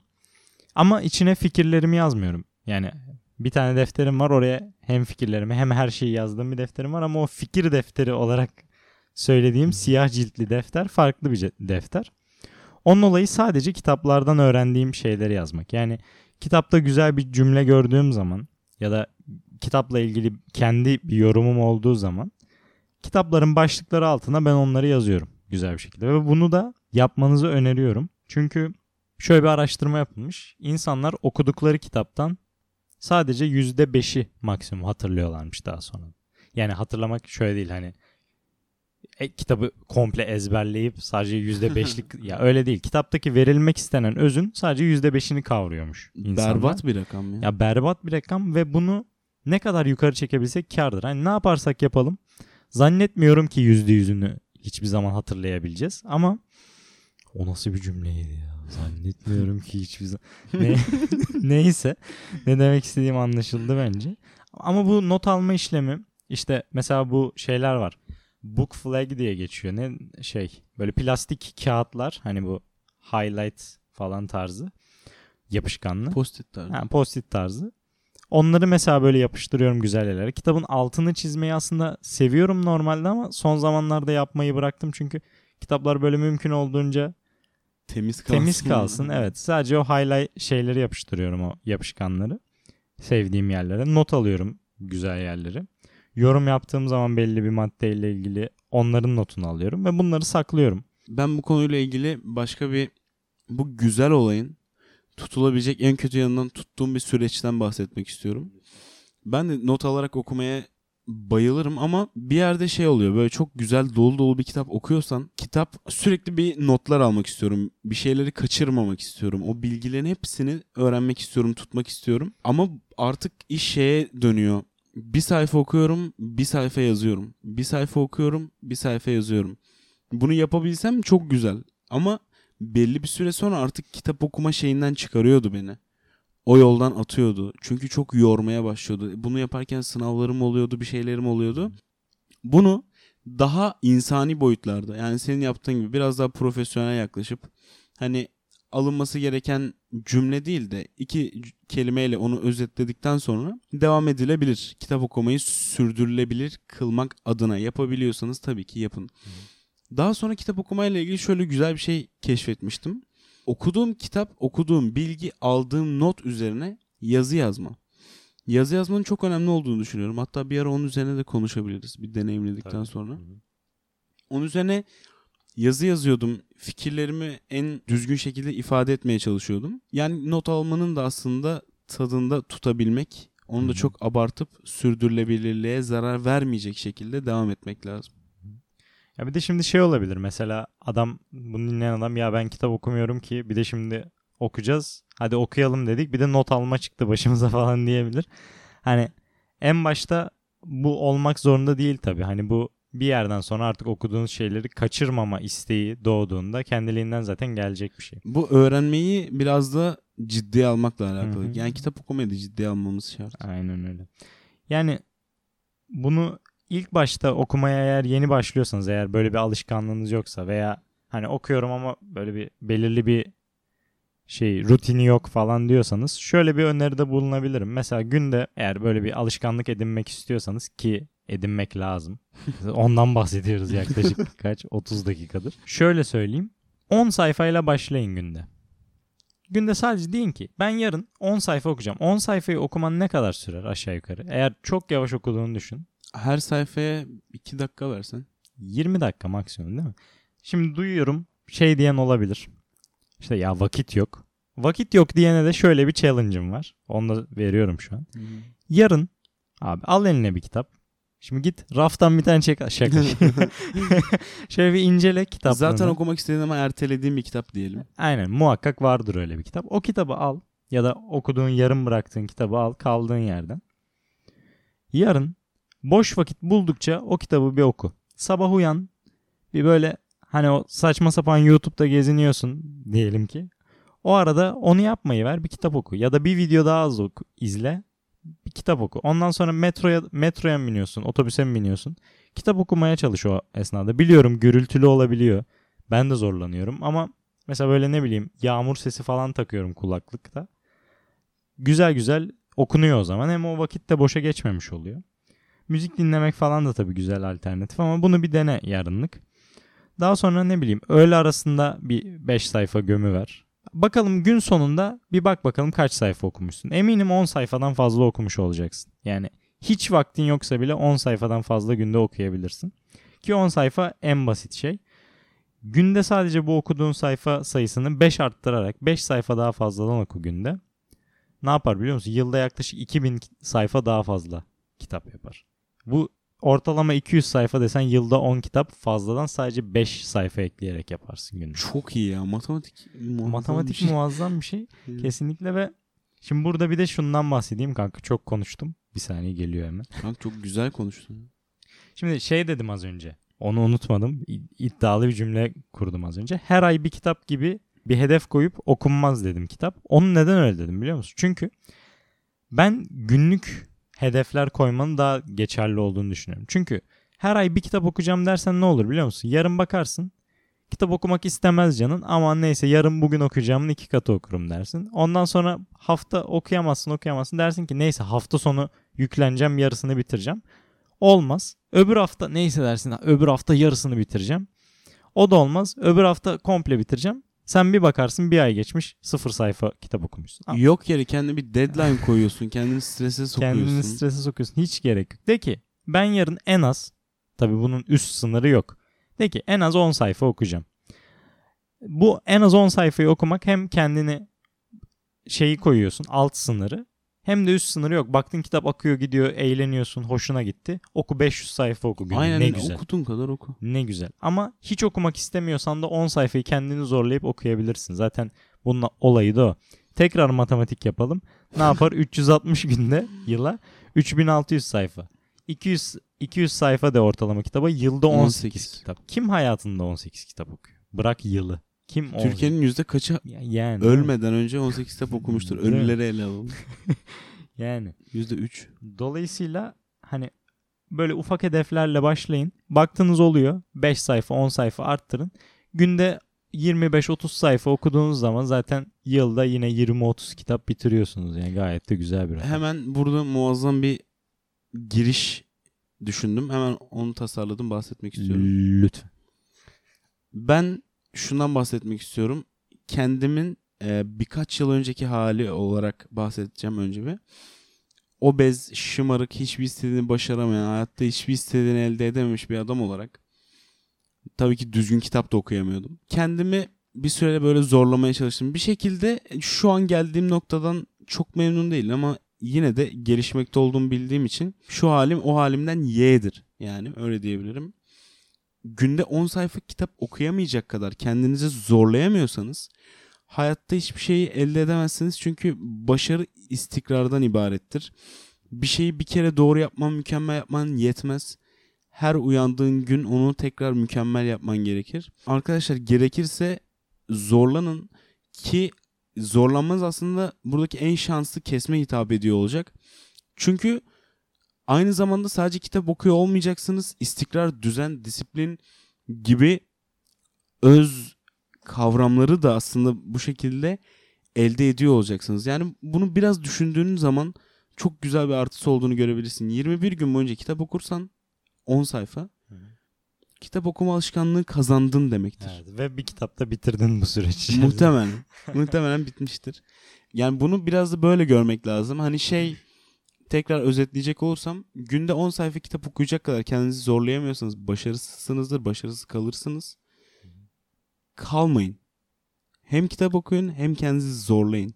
Ama içine fikirlerimi yazmıyorum. Yani bir tane defterim var oraya hem fikirlerimi hem her şeyi yazdığım bir defterim var ama o fikir defteri olarak söylediğim siyah ciltli defter farklı bir defter. Onun olayı sadece kitaplardan öğrendiğim şeyleri yazmak. Yani kitapta güzel bir cümle gördüğüm zaman ya da kitapla ilgili kendi bir yorumum olduğu zaman kitapların başlıkları altına ben onları yazıyorum güzel bir şekilde. Ve bunu da yapmanızı öneriyorum. Çünkü şöyle bir araştırma yapılmış. İnsanlar okudukları kitaptan sadece %5'i maksimum hatırlıyorlarmış daha sonra. Yani hatırlamak şöyle değil hani e, kitabı komple ezberleyip sadece %5'lik ya öyle değil. Kitaptaki verilmek istenen özün sadece %5'ini kavruyormuş insanlar. Berbat bir rakam ya. Ya berbat bir rakam ve bunu ne kadar yukarı çekebilsek kardır. Hani ne yaparsak yapalım zannetmiyorum ki yüzde yüzünü hiçbir zaman hatırlayabileceğiz ama o nasıl bir cümleydi ya. Zannetmiyorum ki hiçbir zaman. Ne, neyse ne demek istediğim anlaşıldı bence. Ama bu not alma işlemi işte mesela bu şeyler var. Book flag diye geçiyor. Ne şey böyle plastik kağıtlar hani bu highlight falan tarzı yapışkanlı. Post-it tarzı. Ha, post-it tarzı. Onları mesela böyle yapıştırıyorum güzel yerlere. Kitabın altını çizmeyi aslında seviyorum normalde ama son zamanlarda yapmayı bıraktım çünkü kitaplar böyle mümkün olduğunca Temiz kalsın. temiz kalsın. Evet, sadece o highlight şeyleri yapıştırıyorum o yapışkanları. Sevdiğim yerlere not alıyorum güzel yerleri. Yorum yaptığım zaman belli bir maddeyle ilgili onların notunu alıyorum ve bunları saklıyorum. Ben bu konuyla ilgili başka bir bu güzel olayın tutulabilecek en kötü yanından tuttuğum bir süreçten bahsetmek istiyorum. Ben de not alarak okumaya bayılırım ama bir yerde şey oluyor böyle çok güzel dolu dolu bir kitap okuyorsan kitap sürekli bir notlar almak istiyorum. Bir şeyleri kaçırmamak istiyorum. O bilgilerin hepsini öğrenmek istiyorum, tutmak istiyorum. Ama artık iş şeye dönüyor. Bir sayfa okuyorum, bir sayfa yazıyorum. Bir sayfa okuyorum, bir sayfa yazıyorum. Bunu yapabilsem çok güzel. Ama belli bir süre sonra artık kitap okuma şeyinden çıkarıyordu beni. O yoldan atıyordu. Çünkü çok yormaya başlıyordu. Bunu yaparken sınavlarım oluyordu, bir şeylerim oluyordu. Bunu daha insani boyutlarda yani senin yaptığın gibi biraz daha profesyonel yaklaşıp hani alınması gereken cümle değil de iki kelimeyle onu özetledikten sonra devam edilebilir. Kitap okumayı sürdürülebilir kılmak adına yapabiliyorsanız tabii ki yapın. Daha sonra kitap okumayla ilgili şöyle güzel bir şey keşfetmiştim. Okuduğum kitap, okuduğum bilgi, aldığım not üzerine yazı yazma. Yazı yazmanın çok önemli olduğunu düşünüyorum. Hatta bir ara onun üzerine de konuşabiliriz. Bir deneyimledikten Tabii. sonra. Onun üzerine yazı yazıyordum. Fikirlerimi en düzgün şekilde ifade etmeye çalışıyordum. Yani not almanın da aslında tadında tutabilmek, onu da çok abartıp sürdürülebilirliğe zarar vermeyecek şekilde devam etmek lazım. Ya bir de şimdi şey olabilir mesela adam bunu dinleyen adam ya ben kitap okumuyorum ki bir de şimdi okuyacağız. Hadi okuyalım dedik bir de not alma çıktı başımıza falan diyebilir. Hani en başta bu olmak zorunda değil tabii. Hani bu bir yerden sonra artık okuduğunuz şeyleri kaçırmama isteği doğduğunda kendiliğinden zaten gelecek bir şey. Bu öğrenmeyi biraz da ciddiye almakla alakalı. Hı hı. Yani kitap okumayı da ciddiye almamız şart. Aynen öyle. Yani bunu ilk başta okumaya eğer yeni başlıyorsanız eğer böyle bir alışkanlığınız yoksa veya hani okuyorum ama böyle bir belirli bir şey rutini yok falan diyorsanız şöyle bir öneride bulunabilirim. Mesela günde eğer böyle bir alışkanlık edinmek istiyorsanız ki edinmek lazım. Ondan bahsediyoruz yaklaşık kaç 30 dakikadır. Şöyle söyleyeyim. 10 sayfayla başlayın günde. Günde sadece deyin ki ben yarın 10 sayfa okuyacağım. 10 sayfayı okuman ne kadar sürer aşağı yukarı? Eğer çok yavaş okuduğunu düşün. Her sayfaya 2 dakika versen. 20 dakika maksimum değil mi? Şimdi duyuyorum şey diyen olabilir. İşte ya vakit yok. vakit yok diyene de şöyle bir challenge'ım var. Onu da veriyorum şu an. Yarın abi al eline bir kitap. Şimdi git raftan bir tane çek. Şaka. Şöyle bir incele kitaplarını. Zaten okumak istediğin ama ertelediğim bir kitap diyelim. Aynen muhakkak vardır öyle bir kitap. O kitabı al ya da okuduğun yarım bıraktığın kitabı al kaldığın yerden. Yarın boş vakit buldukça o kitabı bir oku. Sabah uyan bir böyle hani o saçma sapan YouTube'da geziniyorsun diyelim ki. O arada onu yapmayı ver bir kitap oku ya da bir video daha az oku, izle bir kitap oku. Ondan sonra metroya metroya mı biniyorsun, otobüse mi biniyorsun? Kitap okumaya çalış o esnada. Biliyorum gürültülü olabiliyor. Ben de zorlanıyorum ama mesela böyle ne bileyim yağmur sesi falan takıyorum kulaklıkta. Güzel güzel okunuyor o zaman. Hem o vakit de boşa geçmemiş oluyor. Müzik dinlemek falan da tabii güzel alternatif ama bunu bir dene yarınlık. Daha sonra ne bileyim öğle arasında bir 5 sayfa gömü ver. Bakalım gün sonunda bir bak bakalım kaç sayfa okumuşsun. Eminim 10 sayfadan fazla okumuş olacaksın. Yani hiç vaktin yoksa bile 10 sayfadan fazla günde okuyabilirsin. Ki 10 sayfa en basit şey. Günde sadece bu okuduğun sayfa sayısını 5 arttırarak 5 sayfa daha fazladan oku günde. Ne yapar biliyor musun? Yılda yaklaşık 2000 sayfa daha fazla kitap yapar. Bu ortalama 200 sayfa desen yılda 10 kitap fazladan sadece 5 sayfa ekleyerek yaparsın günde. Çok iyi ya. Matematik muazzam Matematik bir şey. muazzam bir şey. Kesinlikle ve şimdi burada bir de şundan bahsedeyim kanka. Çok konuştum. Bir saniye geliyor hemen. Kanka çok güzel konuştun. Şimdi şey dedim az önce. Onu unutmadım. İddialı bir cümle kurdum az önce. Her ay bir kitap gibi bir hedef koyup okunmaz dedim kitap. Onu neden öyle dedim biliyor musun? Çünkü ben günlük hedefler koymanın daha geçerli olduğunu düşünüyorum. Çünkü her ay bir kitap okuyacağım dersen ne olur biliyor musun? Yarın bakarsın. Kitap okumak istemez canın. Aman neyse yarın bugün okuyacağımın iki katı okurum dersin. Ondan sonra hafta okuyamazsın okuyamazsın dersin ki neyse hafta sonu yükleneceğim yarısını bitireceğim. Olmaz. Öbür hafta neyse dersin öbür hafta yarısını bitireceğim. O da olmaz. Öbür hafta komple bitireceğim. Sen bir bakarsın bir ay geçmiş sıfır sayfa kitap okumuşsun. Al. Yok yere kendine bir deadline koyuyorsun. Kendini strese sokuyorsun. Kendini strese sokuyorsun. Hiç gerek yok. De ki ben yarın en az tabi bunun üst sınırı yok. De ki en az 10 sayfa okuyacağım. Bu en az 10 sayfayı okumak hem kendini şeyi koyuyorsun alt sınırı hem de üst sınırı yok. Baktın kitap akıyor gidiyor eğleniyorsun hoşuna gitti. Oku 500 sayfa oku günde. Aynen ne güzel. Okuduğun kadar oku. Ne güzel. Ama hiç okumak istemiyorsan da 10 sayfayı kendini zorlayıp okuyabilirsin. Zaten bunun olayı da o. Tekrar matematik yapalım. Ne yapar? 360 günde yıla 3600 sayfa. 200 200 sayfa de ortalama kitaba yılda 18, 18. kitap. Kim hayatında 18 kitap okuyor? Bırak yılı. Kim 18? Türkiye'nin yüzde kaçı Ya- yani ölmeden önce 18 kitap okumuştur. Ölüleri ele alalım. yani Yüzde 3. Dolayısıyla hani böyle ufak hedeflerle başlayın. Baktığınız oluyor. 5 sayfa 10 sayfa arttırın. Günde 25-30 sayfa okuduğunuz zaman zaten yılda yine 20-30 kitap bitiriyorsunuz. Yani gayet de güzel bir rakam. Hemen burada muazzam bir giriş düşündüm. Hemen onu tasarladım bahsetmek istiyorum. Lütfen. Ben şundan bahsetmek istiyorum. Kendimin e, birkaç yıl önceki hali olarak bahsedeceğim önce bir. Obez, şımarık, hiçbir istediğini başaramayan, hayatta hiçbir istediğini elde edememiş bir adam olarak tabii ki düzgün kitap da okuyamıyordum. Kendimi bir süre böyle zorlamaya çalıştım. Bir şekilde şu an geldiğim noktadan çok memnun değilim ama yine de gelişmekte olduğumu bildiğim için şu halim o halimden Y'dir. Yani öyle diyebilirim günde 10 sayfa kitap okuyamayacak kadar kendinizi zorlayamıyorsanız hayatta hiçbir şeyi elde edemezsiniz. Çünkü başarı istikrardan ibarettir. Bir şeyi bir kere doğru yapman, mükemmel yapman yetmez. Her uyandığın gün onu tekrar mükemmel yapman gerekir. Arkadaşlar gerekirse zorlanın ki zorlanmanız aslında buradaki en şanslı kesme hitap ediyor olacak. Çünkü Aynı zamanda sadece kitap okuyor olmayacaksınız. İstikrar, düzen, disiplin gibi öz kavramları da aslında bu şekilde elde ediyor olacaksınız. Yani bunu biraz düşündüğünüz zaman çok güzel bir artısı olduğunu görebilirsin. 21 gün boyunca kitap okursan 10 sayfa kitap okuma alışkanlığı kazandın demektir. Evet, ve bir kitapta bitirdin bu içerisinde. Muhtemelen. muhtemelen bitmiştir. Yani bunu biraz da böyle görmek lazım. Hani şey tekrar özetleyecek olursam günde 10 sayfa kitap okuyacak kadar kendinizi zorlayamıyorsanız başarısızsınızdır, başarısız kalırsınız. Kalmayın. Hem kitap okuyun hem kendinizi zorlayın.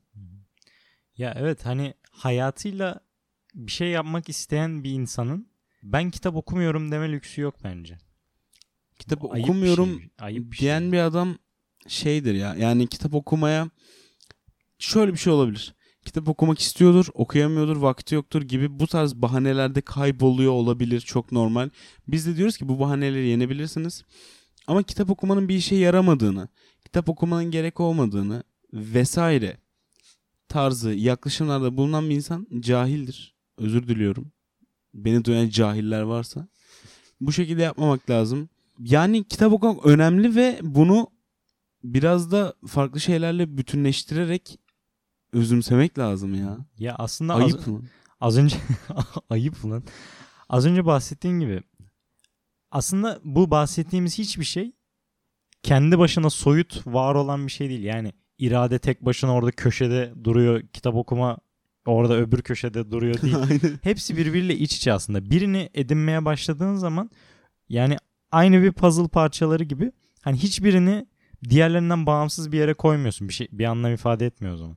Ya evet hani hayatıyla bir şey yapmak isteyen bir insanın ben kitap okumuyorum deme lüksü yok bence. Kitap ayıp bir okumuyorum şey, ayıp bir diyen şey. bir adam şeydir ya. Yani kitap okumaya şöyle bir şey olabilir. Kitap okumak istiyordur, okuyamıyordur, vakti yoktur gibi bu tarz bahanelerde kayboluyor olabilir. Çok normal. Biz de diyoruz ki bu bahaneleri yenebilirsiniz. Ama kitap okumanın bir işe yaramadığını, kitap okumanın gerek olmadığını vesaire tarzı yaklaşımlarda bulunan bir insan cahildir. Özür diliyorum. Beni duyan cahiller varsa. Bu şekilde yapmamak lazım. Yani kitap okumak önemli ve bunu biraz da farklı şeylerle bütünleştirerek özümsemek lazım ya. Ya aslında az, Ayıp mı? az önce ayıp lan. Az önce bahsettiğin gibi aslında bu bahsettiğimiz hiçbir şey kendi başına soyut var olan bir şey değil. Yani irade tek başına orada köşede duruyor. Kitap okuma orada öbür köşede duruyor değil. Hepsi birbiriyle iç içe aslında. Birini edinmeye başladığın zaman yani aynı bir puzzle parçaları gibi hani hiçbirini diğerlerinden bağımsız bir yere koymuyorsun. Bir şey bir anlam ifade etmiyor o zaman.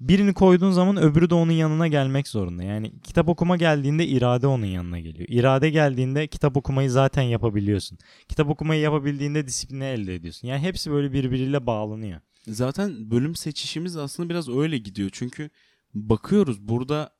Birini koyduğun zaman öbürü de onun yanına gelmek zorunda. Yani kitap okuma geldiğinde irade onun yanına geliyor. İrade geldiğinde kitap okumayı zaten yapabiliyorsun. Kitap okumayı yapabildiğinde disiplini elde ediyorsun. Yani hepsi böyle birbiriyle bağlanıyor. Zaten bölüm seçişimiz aslında biraz öyle gidiyor. Çünkü bakıyoruz burada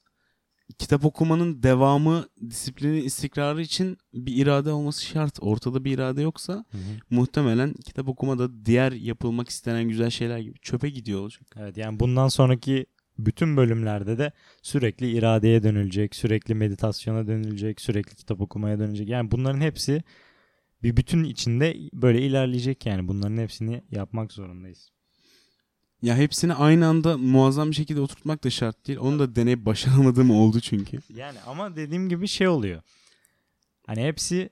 kitap okumanın devamı, disiplini, istikrarı için bir irade olması şart. Ortada bir irade yoksa muhtemelen kitap okumada diğer yapılmak istenen güzel şeyler gibi çöpe gidiyor olacak. Evet yani bundan sonraki bütün bölümlerde de sürekli iradeye dönülecek, sürekli meditasyona dönülecek, sürekli kitap okumaya dönülecek. Yani bunların hepsi bir bütün içinde böyle ilerleyecek yani bunların hepsini yapmak zorundayız. Ya hepsini aynı anda muazzam bir şekilde oturtmak da şart değil. Onu da deneyip başaramadığım oldu çünkü. Yani ama dediğim gibi şey oluyor. Hani hepsi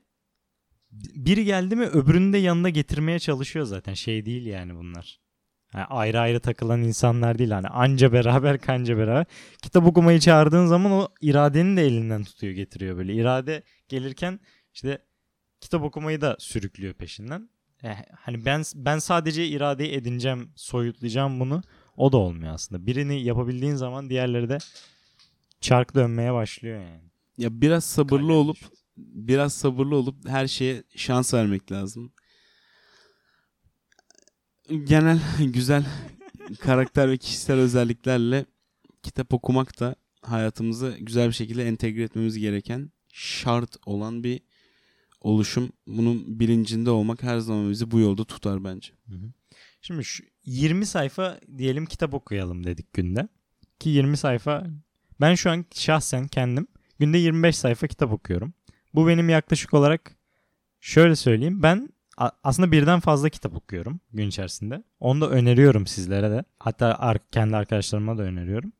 biri geldi mi öbürünü de yanına getirmeye çalışıyor zaten. Şey değil yani bunlar. Yani ayrı ayrı takılan insanlar değil. Hani anca beraber kanca beraber. Kitap okumayı çağırdığın zaman o iradenin de elinden tutuyor getiriyor böyle. İrade gelirken işte kitap okumayı da sürüklüyor peşinden. Eh, hani ben ben sadece iradeyi edineceğim, soyutlayacağım bunu. O da olmuyor aslında. Birini yapabildiğin zaman diğerleri de çark dönmeye başlıyor yani. Ya biraz sabırlı olup biraz sabırlı olup her şeye şans vermek lazım. Genel güzel karakter ve kişisel özelliklerle kitap okumak da hayatımızı güzel bir şekilde entegre etmemiz gereken şart olan bir oluşum. Bunun bilincinde olmak her zaman bizi bu yolda tutar bence. Şimdi şu 20 sayfa diyelim kitap okuyalım dedik günde. Ki 20 sayfa ben şu an şahsen kendim günde 25 sayfa kitap okuyorum. Bu benim yaklaşık olarak şöyle söyleyeyim. Ben aslında birden fazla kitap okuyorum gün içerisinde. Onu da öneriyorum sizlere de. Hatta kendi arkadaşlarıma da öneriyorum.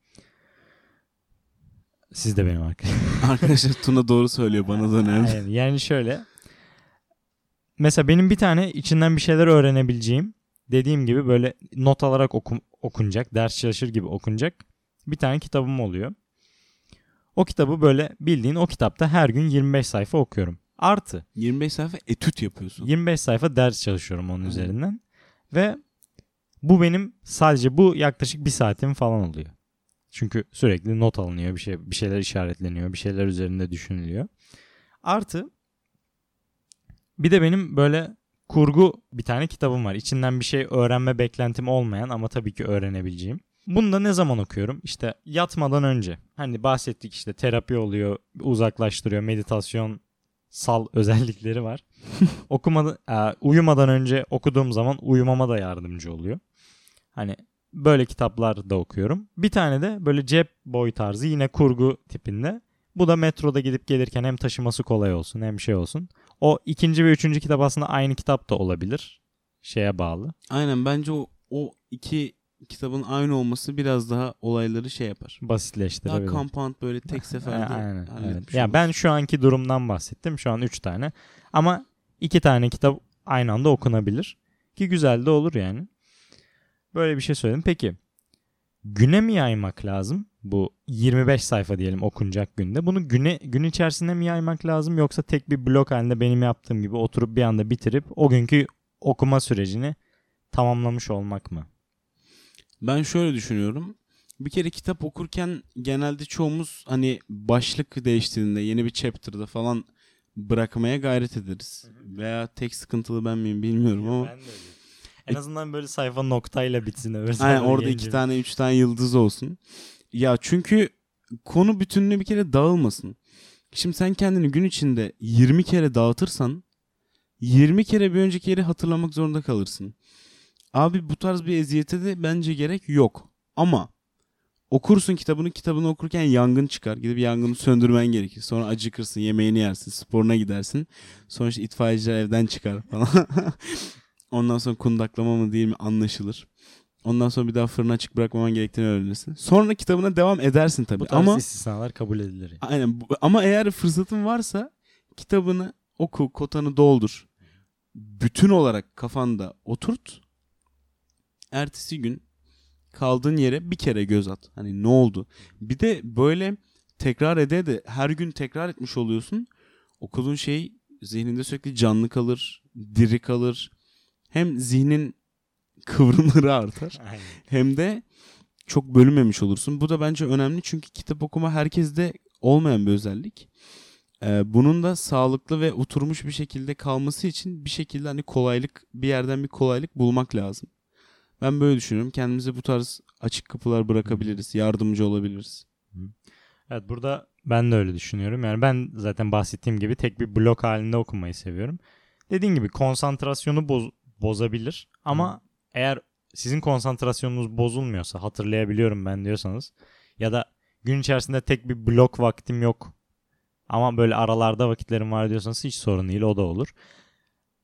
Siz de benim arkadaşlarım. Arkadaşlar Tuna doğru söylüyor bana da önemli. Aynen. Yani şöyle. Mesela benim bir tane içinden bir şeyler öğrenebileceğim dediğim gibi böyle not alarak oku- okunacak, ders çalışır gibi okunacak bir tane kitabım oluyor. O kitabı böyle bildiğin o kitapta her gün 25 sayfa okuyorum. Artı 25 sayfa etüt yapıyorsun. 25 sayfa ders çalışıyorum onun Aynen. üzerinden. Ve bu benim sadece bu yaklaşık bir saatim falan oluyor. Çünkü sürekli not alınıyor, bir şey bir şeyler işaretleniyor, bir şeyler üzerinde düşünülüyor. Artı bir de benim böyle kurgu bir tane kitabım var. İçinden bir şey öğrenme beklentim olmayan ama tabii ki öğrenebileceğim. Bunu da ne zaman okuyorum? İşte yatmadan önce. Hani bahsettik işte terapi oluyor, uzaklaştırıyor, meditasyon sal özellikleri var. Okumadan, uyumadan önce okuduğum zaman uyumama da yardımcı oluyor. Hani böyle kitaplar da okuyorum. Bir tane de böyle cep boy tarzı yine kurgu tipinde. Bu da metroda gidip gelirken hem taşıması kolay olsun hem şey olsun. O ikinci ve üçüncü kitap aslında aynı kitap da olabilir. Şeye bağlı. Aynen bence o, o iki kitabın aynı olması biraz daha olayları şey yapar. Daha Basitleştirebilir. compound böyle tek seferde Aynen. evet. Ya olursun. ben şu anki durumdan bahsettim. Şu an 3 tane. Ama 2 tane kitap aynı anda okunabilir. Ki güzel de olur yani. Böyle bir şey söyledim. Peki güne mi yaymak lazım? Bu 25 sayfa diyelim okunacak günde. Bunu güne gün içerisinde mi yaymak lazım yoksa tek bir blok halinde benim yaptığım gibi oturup bir anda bitirip o günkü okuma sürecini tamamlamış olmak mı? Ben şöyle düşünüyorum. Bir kere kitap okurken genelde çoğumuz hani başlık değiştiğinde yeni bir chapter'da falan bırakmaya gayret ederiz. Veya tek sıkıntılı ben miyim bilmiyorum ama. Ben de öyleyim. En azından böyle sayfa noktayla bitsin. öbür Aynen orada gelince iki tane üç tane yıldız olsun. Ya çünkü konu bütünlüğü bir kere dağılmasın. Şimdi sen kendini gün içinde 20 kere dağıtırsan 20 kere bir önceki yeri hatırlamak zorunda kalırsın. Abi bu tarz bir eziyete de bence gerek yok. Ama okursun kitabını kitabını okurken yangın çıkar. Gidip yangını söndürmen gerekir. Sonra acıkırsın yemeğini yersin sporuna gidersin. Sonra işte itfaiyeciler evden çıkar falan. Ondan sonra kundaklama mı değil mi anlaşılır. Ondan sonra bir daha fırına açık bırakmaman gerektiğini öğrenirsin. Sonra kitabına devam edersin tabii. Bu tarz Ama istisnalar kabul edilir. aynen ama eğer fırsatın varsa kitabını oku, kotanı doldur. Bütün olarak kafanda oturt. Ertesi gün kaldığın yere bir kere göz at. Hani ne oldu? Bir de böyle tekrar ede de her gün tekrar etmiş oluyorsun. Okuduğun şey zihninde sürekli canlı kalır, diri kalır. Hem zihnin kıvrımları artar Aynen. hem de çok bölünmemiş olursun. Bu da bence önemli çünkü kitap okuma herkeste olmayan bir özellik. Ee, bunun da sağlıklı ve oturmuş bir şekilde kalması için bir şekilde hani kolaylık bir yerden bir kolaylık bulmak lazım. Ben böyle düşünüyorum. Kendimize bu tarz açık kapılar bırakabiliriz. Yardımcı olabiliriz. Evet burada ben de öyle düşünüyorum. Yani ben zaten bahsettiğim gibi tek bir blok halinde okumayı seviyorum. Dediğim gibi konsantrasyonu boz- bozabilir ama eğer sizin konsantrasyonunuz bozulmuyorsa hatırlayabiliyorum ben diyorsanız ya da gün içerisinde tek bir blok vaktim yok ama böyle aralarda vakitlerim var diyorsanız hiç sorun değil o da olur.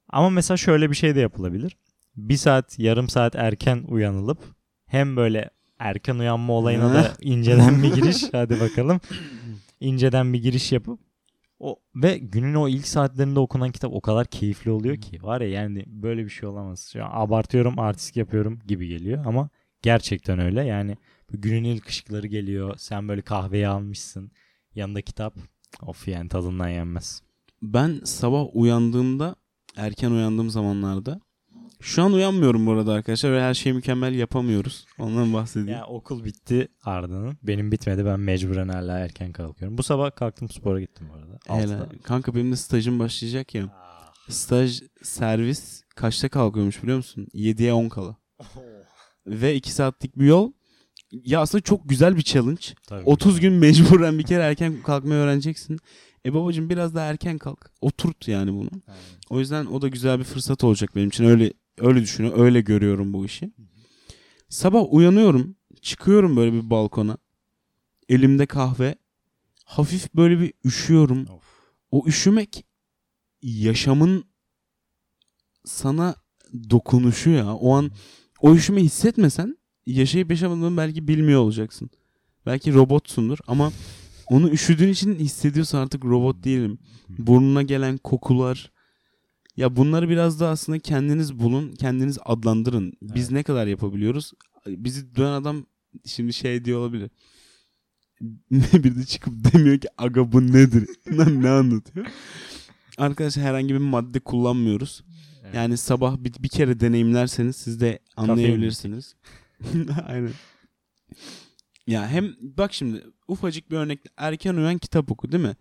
Ama mesela şöyle bir şey de yapılabilir. Bir saat yarım saat erken uyanılıp hem böyle erken uyanma olayına da inceden bir giriş hadi bakalım. İnceden bir giriş yapıp o ve günün o ilk saatlerinde okunan kitap o kadar keyifli oluyor ki var ya yani böyle bir şey olamaz. Şu an abartıyorum, artistik yapıyorum gibi geliyor ama gerçekten öyle. Yani günün ilk ışıkları geliyor. Sen böyle kahveyi almışsın. Yanında kitap. Of yani tadından yenmez. Ben sabah uyandığımda erken uyandığım zamanlarda şu an uyanmıyorum bu arada arkadaşlar ve her şeyi mükemmel yapamıyoruz. Ondan bahsedeyim. Ya okul bitti Arda'nın. Benim bitmedi. Ben mecburen hala erken kalkıyorum. Bu sabah kalktım spora gittim bu arada. Hele, kanka benim de stajım başlayacak ya. Staj servis kaçta kalkıyormuş biliyor musun? 7'ye 10 kala. Ve 2 saatlik bir yol. Ya aslında çok güzel bir challenge. Tabii. 30 gün mecburen bir kere erken kalkmayı öğreneceksin. E babacığım biraz daha erken kalk. Oturt yani bunu. Aynen. O yüzden o da güzel bir fırsat olacak benim için. Öyle öyle düşünüyorum. Öyle görüyorum bu işi. Sabah uyanıyorum. Çıkıyorum böyle bir balkona. Elimde kahve. Hafif böyle bir üşüyorum. Of. O üşümek yaşamın sana dokunuşu ya. O an o üşüme hissetmesen yaşayıp yaşamadığını belki bilmiyor olacaksın. Belki robotsundur ama onu üşüdüğün için hissediyorsun artık robot değilim. Burnuna gelen kokular. Ya bunları biraz da aslında kendiniz bulun, kendiniz adlandırın. Biz Evet. ne kadar yapabiliyoruz? Bizi duyan adam şimdi şey diyor olabilir. bir de çıkıp demiyor ki aga bu nedir? Ne anlatıyor? Arkadaşlar herhangi bir madde kullanmıyoruz. Evet. Yani sabah bir, bir kere deneyimlerseniz siz de anlayabilirsiniz. Aynen. Ya hem bak şimdi ufacık bir örnek erken uyan kitap oku değil mi?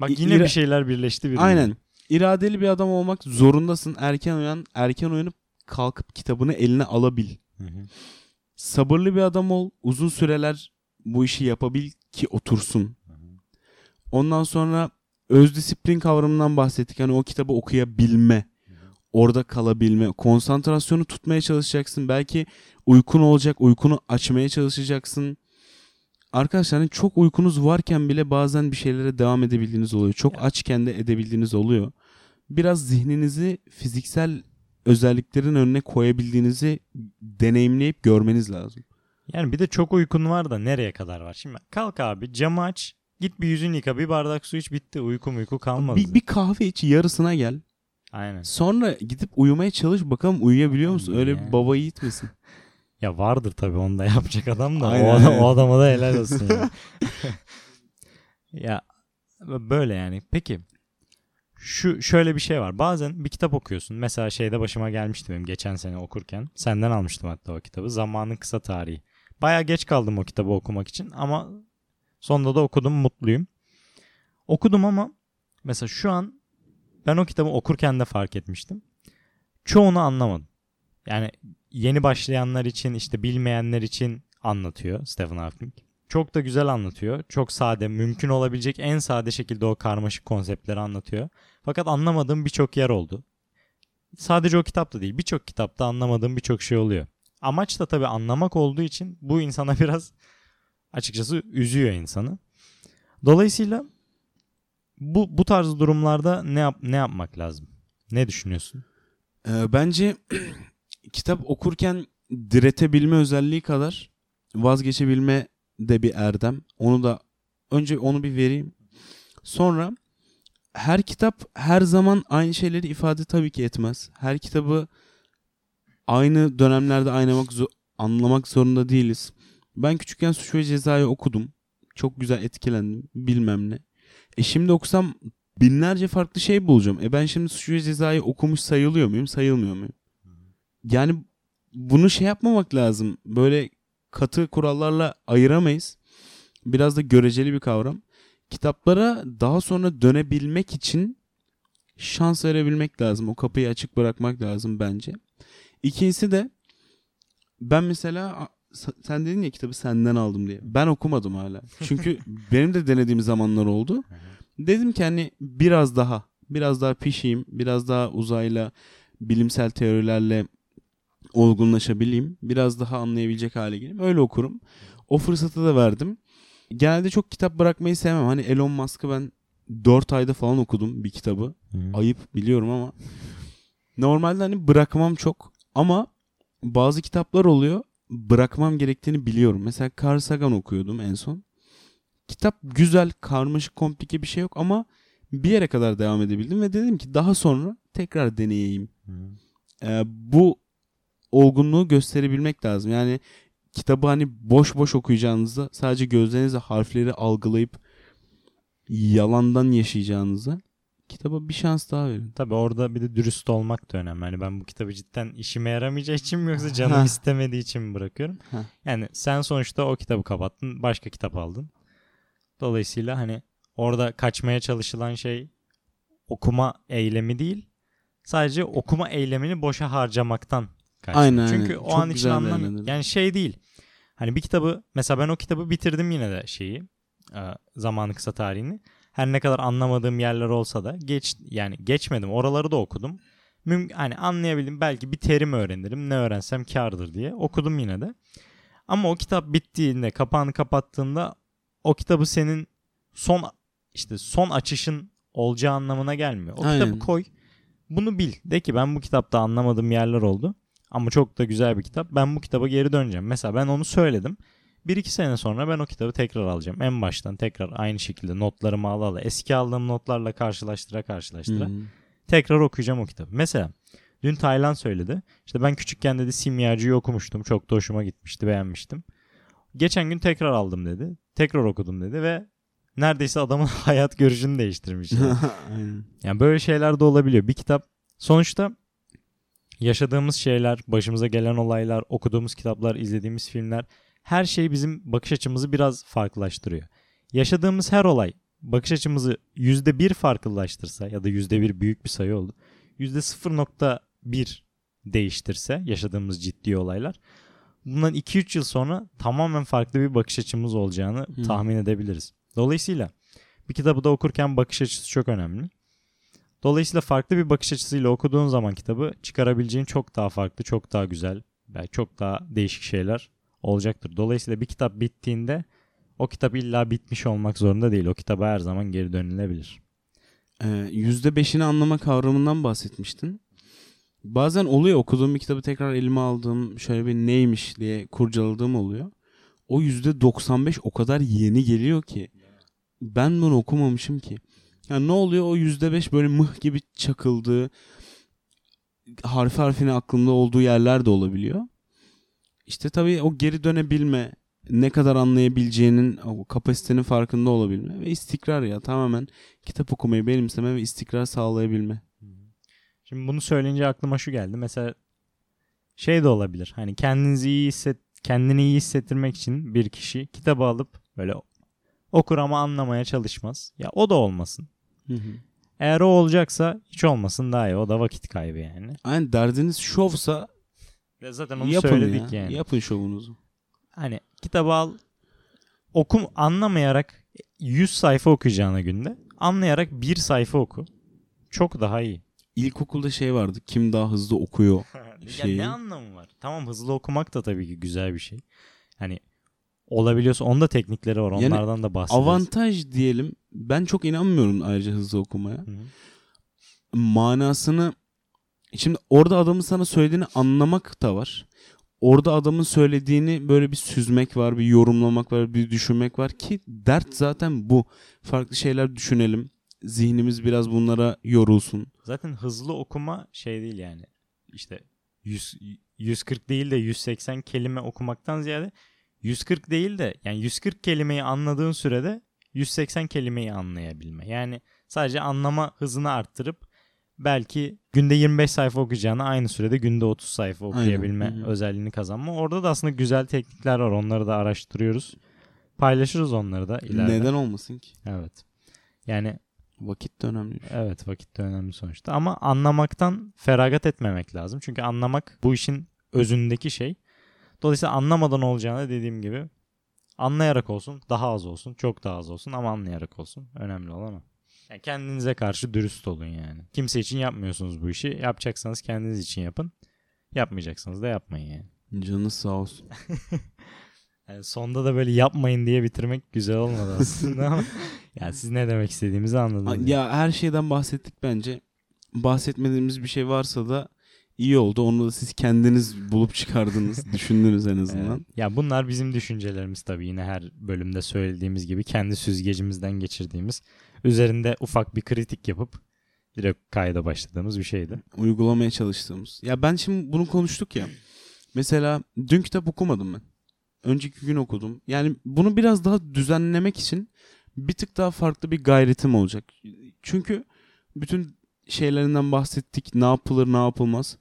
Bak yine ira- bir şeyler birleşti birbirine. Aynen. İradeli bir adam olmak zorundasın. Erken uyan, erken uyanıp kalkıp kitabını eline alabil. Hı hı. Sabırlı bir adam ol. Uzun süreler bu işi yapabil ki otursun. Ondan sonra öz disiplin kavramından bahsettik. Hani o kitabı okuyabilme. Orada kalabilme. Konsantrasyonu tutmaya çalışacaksın. Belki uykun olacak. Uykunu açmaya çalışacaksın. Arkadaşlar hani çok uykunuz varken bile bazen bir şeylere devam edebildiğiniz oluyor. Çok Ya. açken de edebildiğiniz oluyor. Biraz zihninizi fiziksel özelliklerin önüne koyabildiğinizi deneyimleyip görmeniz lazım. Yani bir de çok uykun var da nereye kadar var? Şimdi kalk abi camı aç. Git bir yüzünü yıka bir bardak su iç bitti. Uyku uyku kalmaz. Bir, bir kahve iç yarısına gel. Aynen. Sonra gidip uyumaya çalış bakalım uyuyabiliyor musun? Öyle Yani. bir baba yiğit misin? Ya vardır tabii onu da yapacak adam da. Aynen, o, adam, aynen. o adama da helal olsun ya. ya böyle yani. Peki şu şöyle bir şey var. Bazen bir kitap okuyorsun. Mesela şeyde başıma gelmişti benim geçen sene okurken. Senden almıştım hatta o kitabı. Zamanın Kısa Tarihi. Baya geç kaldım o kitabı okumak için ama sonunda da okudum mutluyum. Okudum ama mesela şu an ben o kitabı okurken de fark etmiştim. Çoğunu anlamadım. Yani yeni başlayanlar için işte bilmeyenler için anlatıyor Stephen Hawking. Çok da güzel anlatıyor. Çok sade, mümkün olabilecek en sade şekilde o karmaşık konseptleri anlatıyor. Fakat anlamadığım birçok yer oldu. Sadece o kitapta değil, birçok kitapta anlamadığım birçok şey oluyor. Amaç da tabii anlamak olduğu için bu insana biraz açıkçası üzüyor insanı. Dolayısıyla bu bu tarz durumlarda ne yap ne yapmak lazım? Ne düşünüyorsun? Ee, bence kitap okurken diretebilme özelliği kadar vazgeçebilme de bir erdem. Onu da önce onu bir vereyim. Sonra her kitap her zaman aynı şeyleri ifade tabii ki etmez. Her kitabı aynı dönemlerde aynamak anlamak zorunda değiliz. Ben küçükken Suç ve Ceza'yı okudum. Çok güzel etkilendim. Bilmem ne. E şimdi okusam binlerce farklı şey bulacağım. E ben şimdi Suç ve Ceza'yı okumuş sayılıyor muyum? Sayılmıyor muyum? Yani bunu şey yapmamak lazım. Böyle katı kurallarla ayıramayız. Biraz da göreceli bir kavram. Kitaplara daha sonra dönebilmek için şans verebilmek lazım. O kapıyı açık bırakmak lazım bence. İkincisi de ben mesela sen dedin ya kitabı senden aldım diye. Ben okumadım hala. Çünkü benim de denediğim zamanlar oldu. Dedim ki hani biraz daha biraz daha pişeyim. Biraz daha uzayla bilimsel teorilerle olgunlaşabileyim. Biraz daha anlayabilecek hale geleyim. Öyle okurum. O fırsatı da verdim. Genelde çok kitap bırakmayı sevmem. Hani Elon Musk'ı ben 4 ayda falan okudum bir kitabı. Hı. Ayıp biliyorum ama. Normalde hani bırakmam çok. Ama bazı kitaplar oluyor. Bırakmam gerektiğini biliyorum. Mesela Carl Sagan okuyordum en son. Kitap güzel, karmaşık, komplike bir şey yok ama bir yere kadar devam edebildim ve dedim ki daha sonra tekrar deneyeyim. Ee, bu olgunluğu gösterebilmek lazım. Yani kitabı hani boş boş okuyacağınızda sadece gözlerinizle harfleri algılayıp yalandan yaşayacağınıza kitaba bir şans daha verin. Tabi orada bir de dürüst olmak da önemli. Hani ben bu kitabı cidden işime yaramayacağı için mi yoksa canım istemediği için mi bırakıyorum? yani sen sonuçta o kitabı kapattın, başka kitap aldın. Dolayısıyla hani orada kaçmaya çalışılan şey okuma eylemi değil. Sadece okuma eylemini boşa harcamaktan kaçmak. Aynen, Çünkü aynen. o Çok an için anlam yani şey değil. Hani bir kitabı mesela ben o kitabı bitirdim yine de şeyi e, zamanı kısa tarihini. Her ne kadar anlamadığım yerler olsa da geç yani geçmedim. Oraları da okudum. Müm hani anlayabildim belki bir terim öğrenirim. Ne öğrensem kardır diye okudum yine de. Ama o kitap bittiğinde, kapağını kapattığında o kitabı senin son işte son açışın olacağı anlamına gelmiyor. O Aynen. kitabı koy. Bunu bil. De ki ben bu kitapta anlamadığım yerler oldu. Ama çok da güzel bir kitap. Ben bu kitaba geri döneceğim. Mesela ben onu söyledim. Bir iki sene sonra ben o kitabı tekrar alacağım. En baştan tekrar aynı şekilde notlarımı ala ala. Eski aldığım notlarla karşılaştıra karşılaştıra. Hmm. Tekrar okuyacağım o kitabı. Mesela dün Taylan söyledi. İşte ben küçükken dedi Simyacı'yı okumuştum. Çok da hoşuma gitmişti. Beğenmiştim. Geçen gün tekrar aldım dedi. Tekrar okudum dedi ve neredeyse adamın hayat görüşünü değiştirmiş. Yani. yani böyle şeyler de olabiliyor. Bir kitap sonuçta yaşadığımız şeyler, başımıza gelen olaylar, okuduğumuz kitaplar, izlediğimiz filmler her şey bizim bakış açımızı biraz farklılaştırıyor. Yaşadığımız her olay bakış açımızı %1 farklılaştırsa ya da %1 büyük bir sayı oldu. %0.1 değiştirse yaşadığımız ciddi olaylar bundan 2-3 yıl sonra tamamen farklı bir bakış açımız olacağını hmm. tahmin edebiliriz. Dolayısıyla bir kitabı da okurken bakış açısı çok önemli. Dolayısıyla farklı bir bakış açısıyla okuduğun zaman kitabı çıkarabileceğin çok daha farklı, çok daha güzel, belki çok daha değişik şeyler olacaktır. Dolayısıyla bir kitap bittiğinde o kitap illa bitmiş olmak zorunda değil. O kitaba her zaman geri dönülebilir. Ee, %5'ini anlama kavramından bahsetmiştin. Bazen oluyor okuduğum bir kitabı tekrar elime aldığım şöyle bir neymiş diye kurcaladığım oluyor. O %95 o kadar yeni geliyor ki ben bunu okumamışım ki. Yani ne oluyor o %5 böyle mıh gibi çakıldığı harfi harfine aklımda olduğu yerler de olabiliyor. İşte tabii o geri dönebilme ne kadar anlayabileceğinin, o kapasitenin farkında olabilme ve istikrar ya tamamen kitap okumayı benimseme ve istikrar sağlayabilme. Şimdi bunu söyleyince aklıma şu geldi. Mesela şey de olabilir. Hani kendinizi iyi hisset kendini iyi hissettirmek için bir kişi kitabı alıp böyle okur ama anlamaya çalışmaz. Ya o da olmasın. Eğer o olacaksa hiç olmasın daha iyi. O da vakit kaybı yani. Aynen derdiniz şovsa Ya zaten onu yapın söyledik ya. yani. Yapın şovunuzu. Hani kitabı al okum anlamayarak 100 sayfa okuyacağına günde anlayarak bir sayfa oku. Çok daha iyi. İlkokulda şey vardı. Kim daha hızlı okuyor. ya Şeyi- ne anlamı var? Tamam hızlı okumak da tabii ki güzel bir şey. Hani olabiliyorsa onda teknikleri var. Yani Onlardan da bahsederiz. Avantaj diyelim. Ben çok inanmıyorum ayrıca hızlı okumaya. Hı hı. manasını şimdi orada adamın sana söylediğini anlamak da var. Orada adamın söylediğini böyle bir süzmek var, bir yorumlamak var, bir düşünmek var ki dert zaten bu. Farklı şeyler düşünelim. Zihnimiz biraz bunlara yorulsun. Zaten hızlı okuma şey değil yani. İşte 100, 140 değil de 180 kelime okumaktan ziyade 140 değil de yani 140 kelimeyi anladığın sürede 180 kelimeyi anlayabilme. Yani sadece anlama hızını arttırıp belki günde 25 sayfa okuyacağına aynı sürede günde 30 sayfa okuyabilme Aynen. Hı. özelliğini kazanma. Orada da aslında güzel teknikler var. Onları da araştırıyoruz. Paylaşırız onları da ileride. Neden olmasın ki? Evet. Yani Vakit de önemli. Evet vakit de önemli sonuçta ama anlamaktan feragat etmemek lazım. Çünkü anlamak bu işin özündeki şey. Dolayısıyla anlamadan olacağını dediğim gibi anlayarak olsun, daha az olsun, çok daha az olsun ama anlayarak olsun. Önemli olan o. Yani kendinize karşı dürüst olun yani. Kimse için yapmıyorsunuz bu işi. Yapacaksanız kendiniz için yapın. Yapmayacaksanız da yapmayın yani. Canınız sağ olsun. Yani sonda da böyle yapmayın diye bitirmek güzel olmadı aslında ama yani siz ne demek istediğimizi anladınız. ya her şeyden bahsettik bence. Bahsetmediğimiz bir şey varsa da iyi oldu. Onu da siz kendiniz bulup çıkardınız, düşündünüz en azından. Evet. Ya bunlar bizim düşüncelerimiz tabii yine her bölümde söylediğimiz gibi kendi süzgecimizden geçirdiğimiz üzerinde ufak bir kritik yapıp direkt kayda başladığımız bir şeydi. Uygulamaya çalıştığımız. Ya ben şimdi bunu konuştuk ya. Mesela dün kitap okumadım ben. Önceki gün okudum. Yani bunu biraz daha düzenlemek için bir tık daha farklı bir gayretim olacak. Çünkü bütün şeylerinden bahsettik. Ne yapılır, ne yapılmaz.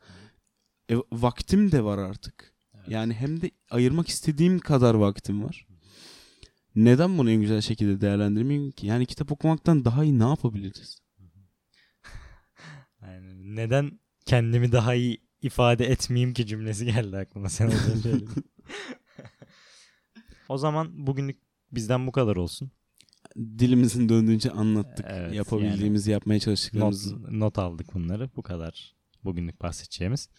E, vaktim de var artık. Yani hem de ayırmak istediğim kadar vaktim var. Neden bunu en güzel şekilde değerlendirmeyeyim ki? Yani kitap okumaktan daha iyi ne yapabiliriz? Yani neden kendimi daha iyi ifade etmeyeyim ki cümlesi geldi aklıma sen az önce o zaman bugünlük bizden bu kadar olsun. Dilimizin döndüğünce anlattık. Evet, Yapabildiğimizi yapmaya Not, çalıştıklarımızı. not aldık bunları. Bu kadar bugünlük bahsedeceğimiz.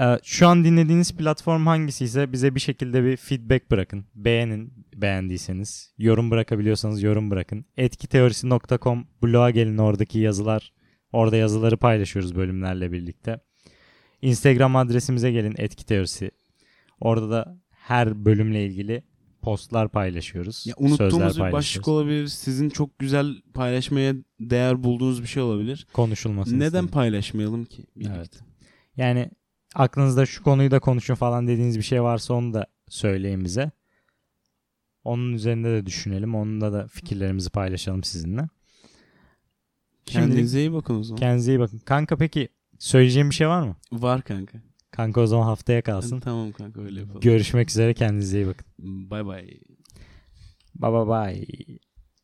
Ee, Şu an dinlediğiniz platform hangisi ise bize bir şekilde bir feedback bırakın. Beğenin beğendiyseniz. Yorum bırakabiliyorsanız yorum bırakın. Etkiteorisi.com bloğa gelin oradaki yazılar. Orada yazıları paylaşıyoruz bölümlerle birlikte. Instagram adresimize gelin Etki Teorisi. Orada da her bölümle ilgili postlar paylaşıyoruz. Ya unuttuğumuz bir başlık olabilir. Sizin çok güzel paylaşmaya değer bulduğunuz bir şey olabilir. Konuşulmasını Neden istedim. paylaşmayalım ki? birlikte? Evet. Yani aklınızda şu konuyu da konuşun falan dediğiniz bir şey varsa onu da söyleyin bize. Onun üzerinde de düşünelim. Onunla da fikirlerimizi paylaşalım sizinle. Kendinize iyi bakın o zaman. Kendinize iyi bakın. Kanka peki söyleyeceğim bir şey var mı? Var kanka. Kanka o zaman haftaya kalsın. Tamam kanka öyle yapalım. Görüşmek üzere kendinize iyi bakın. Bay bay. Bye bye bye.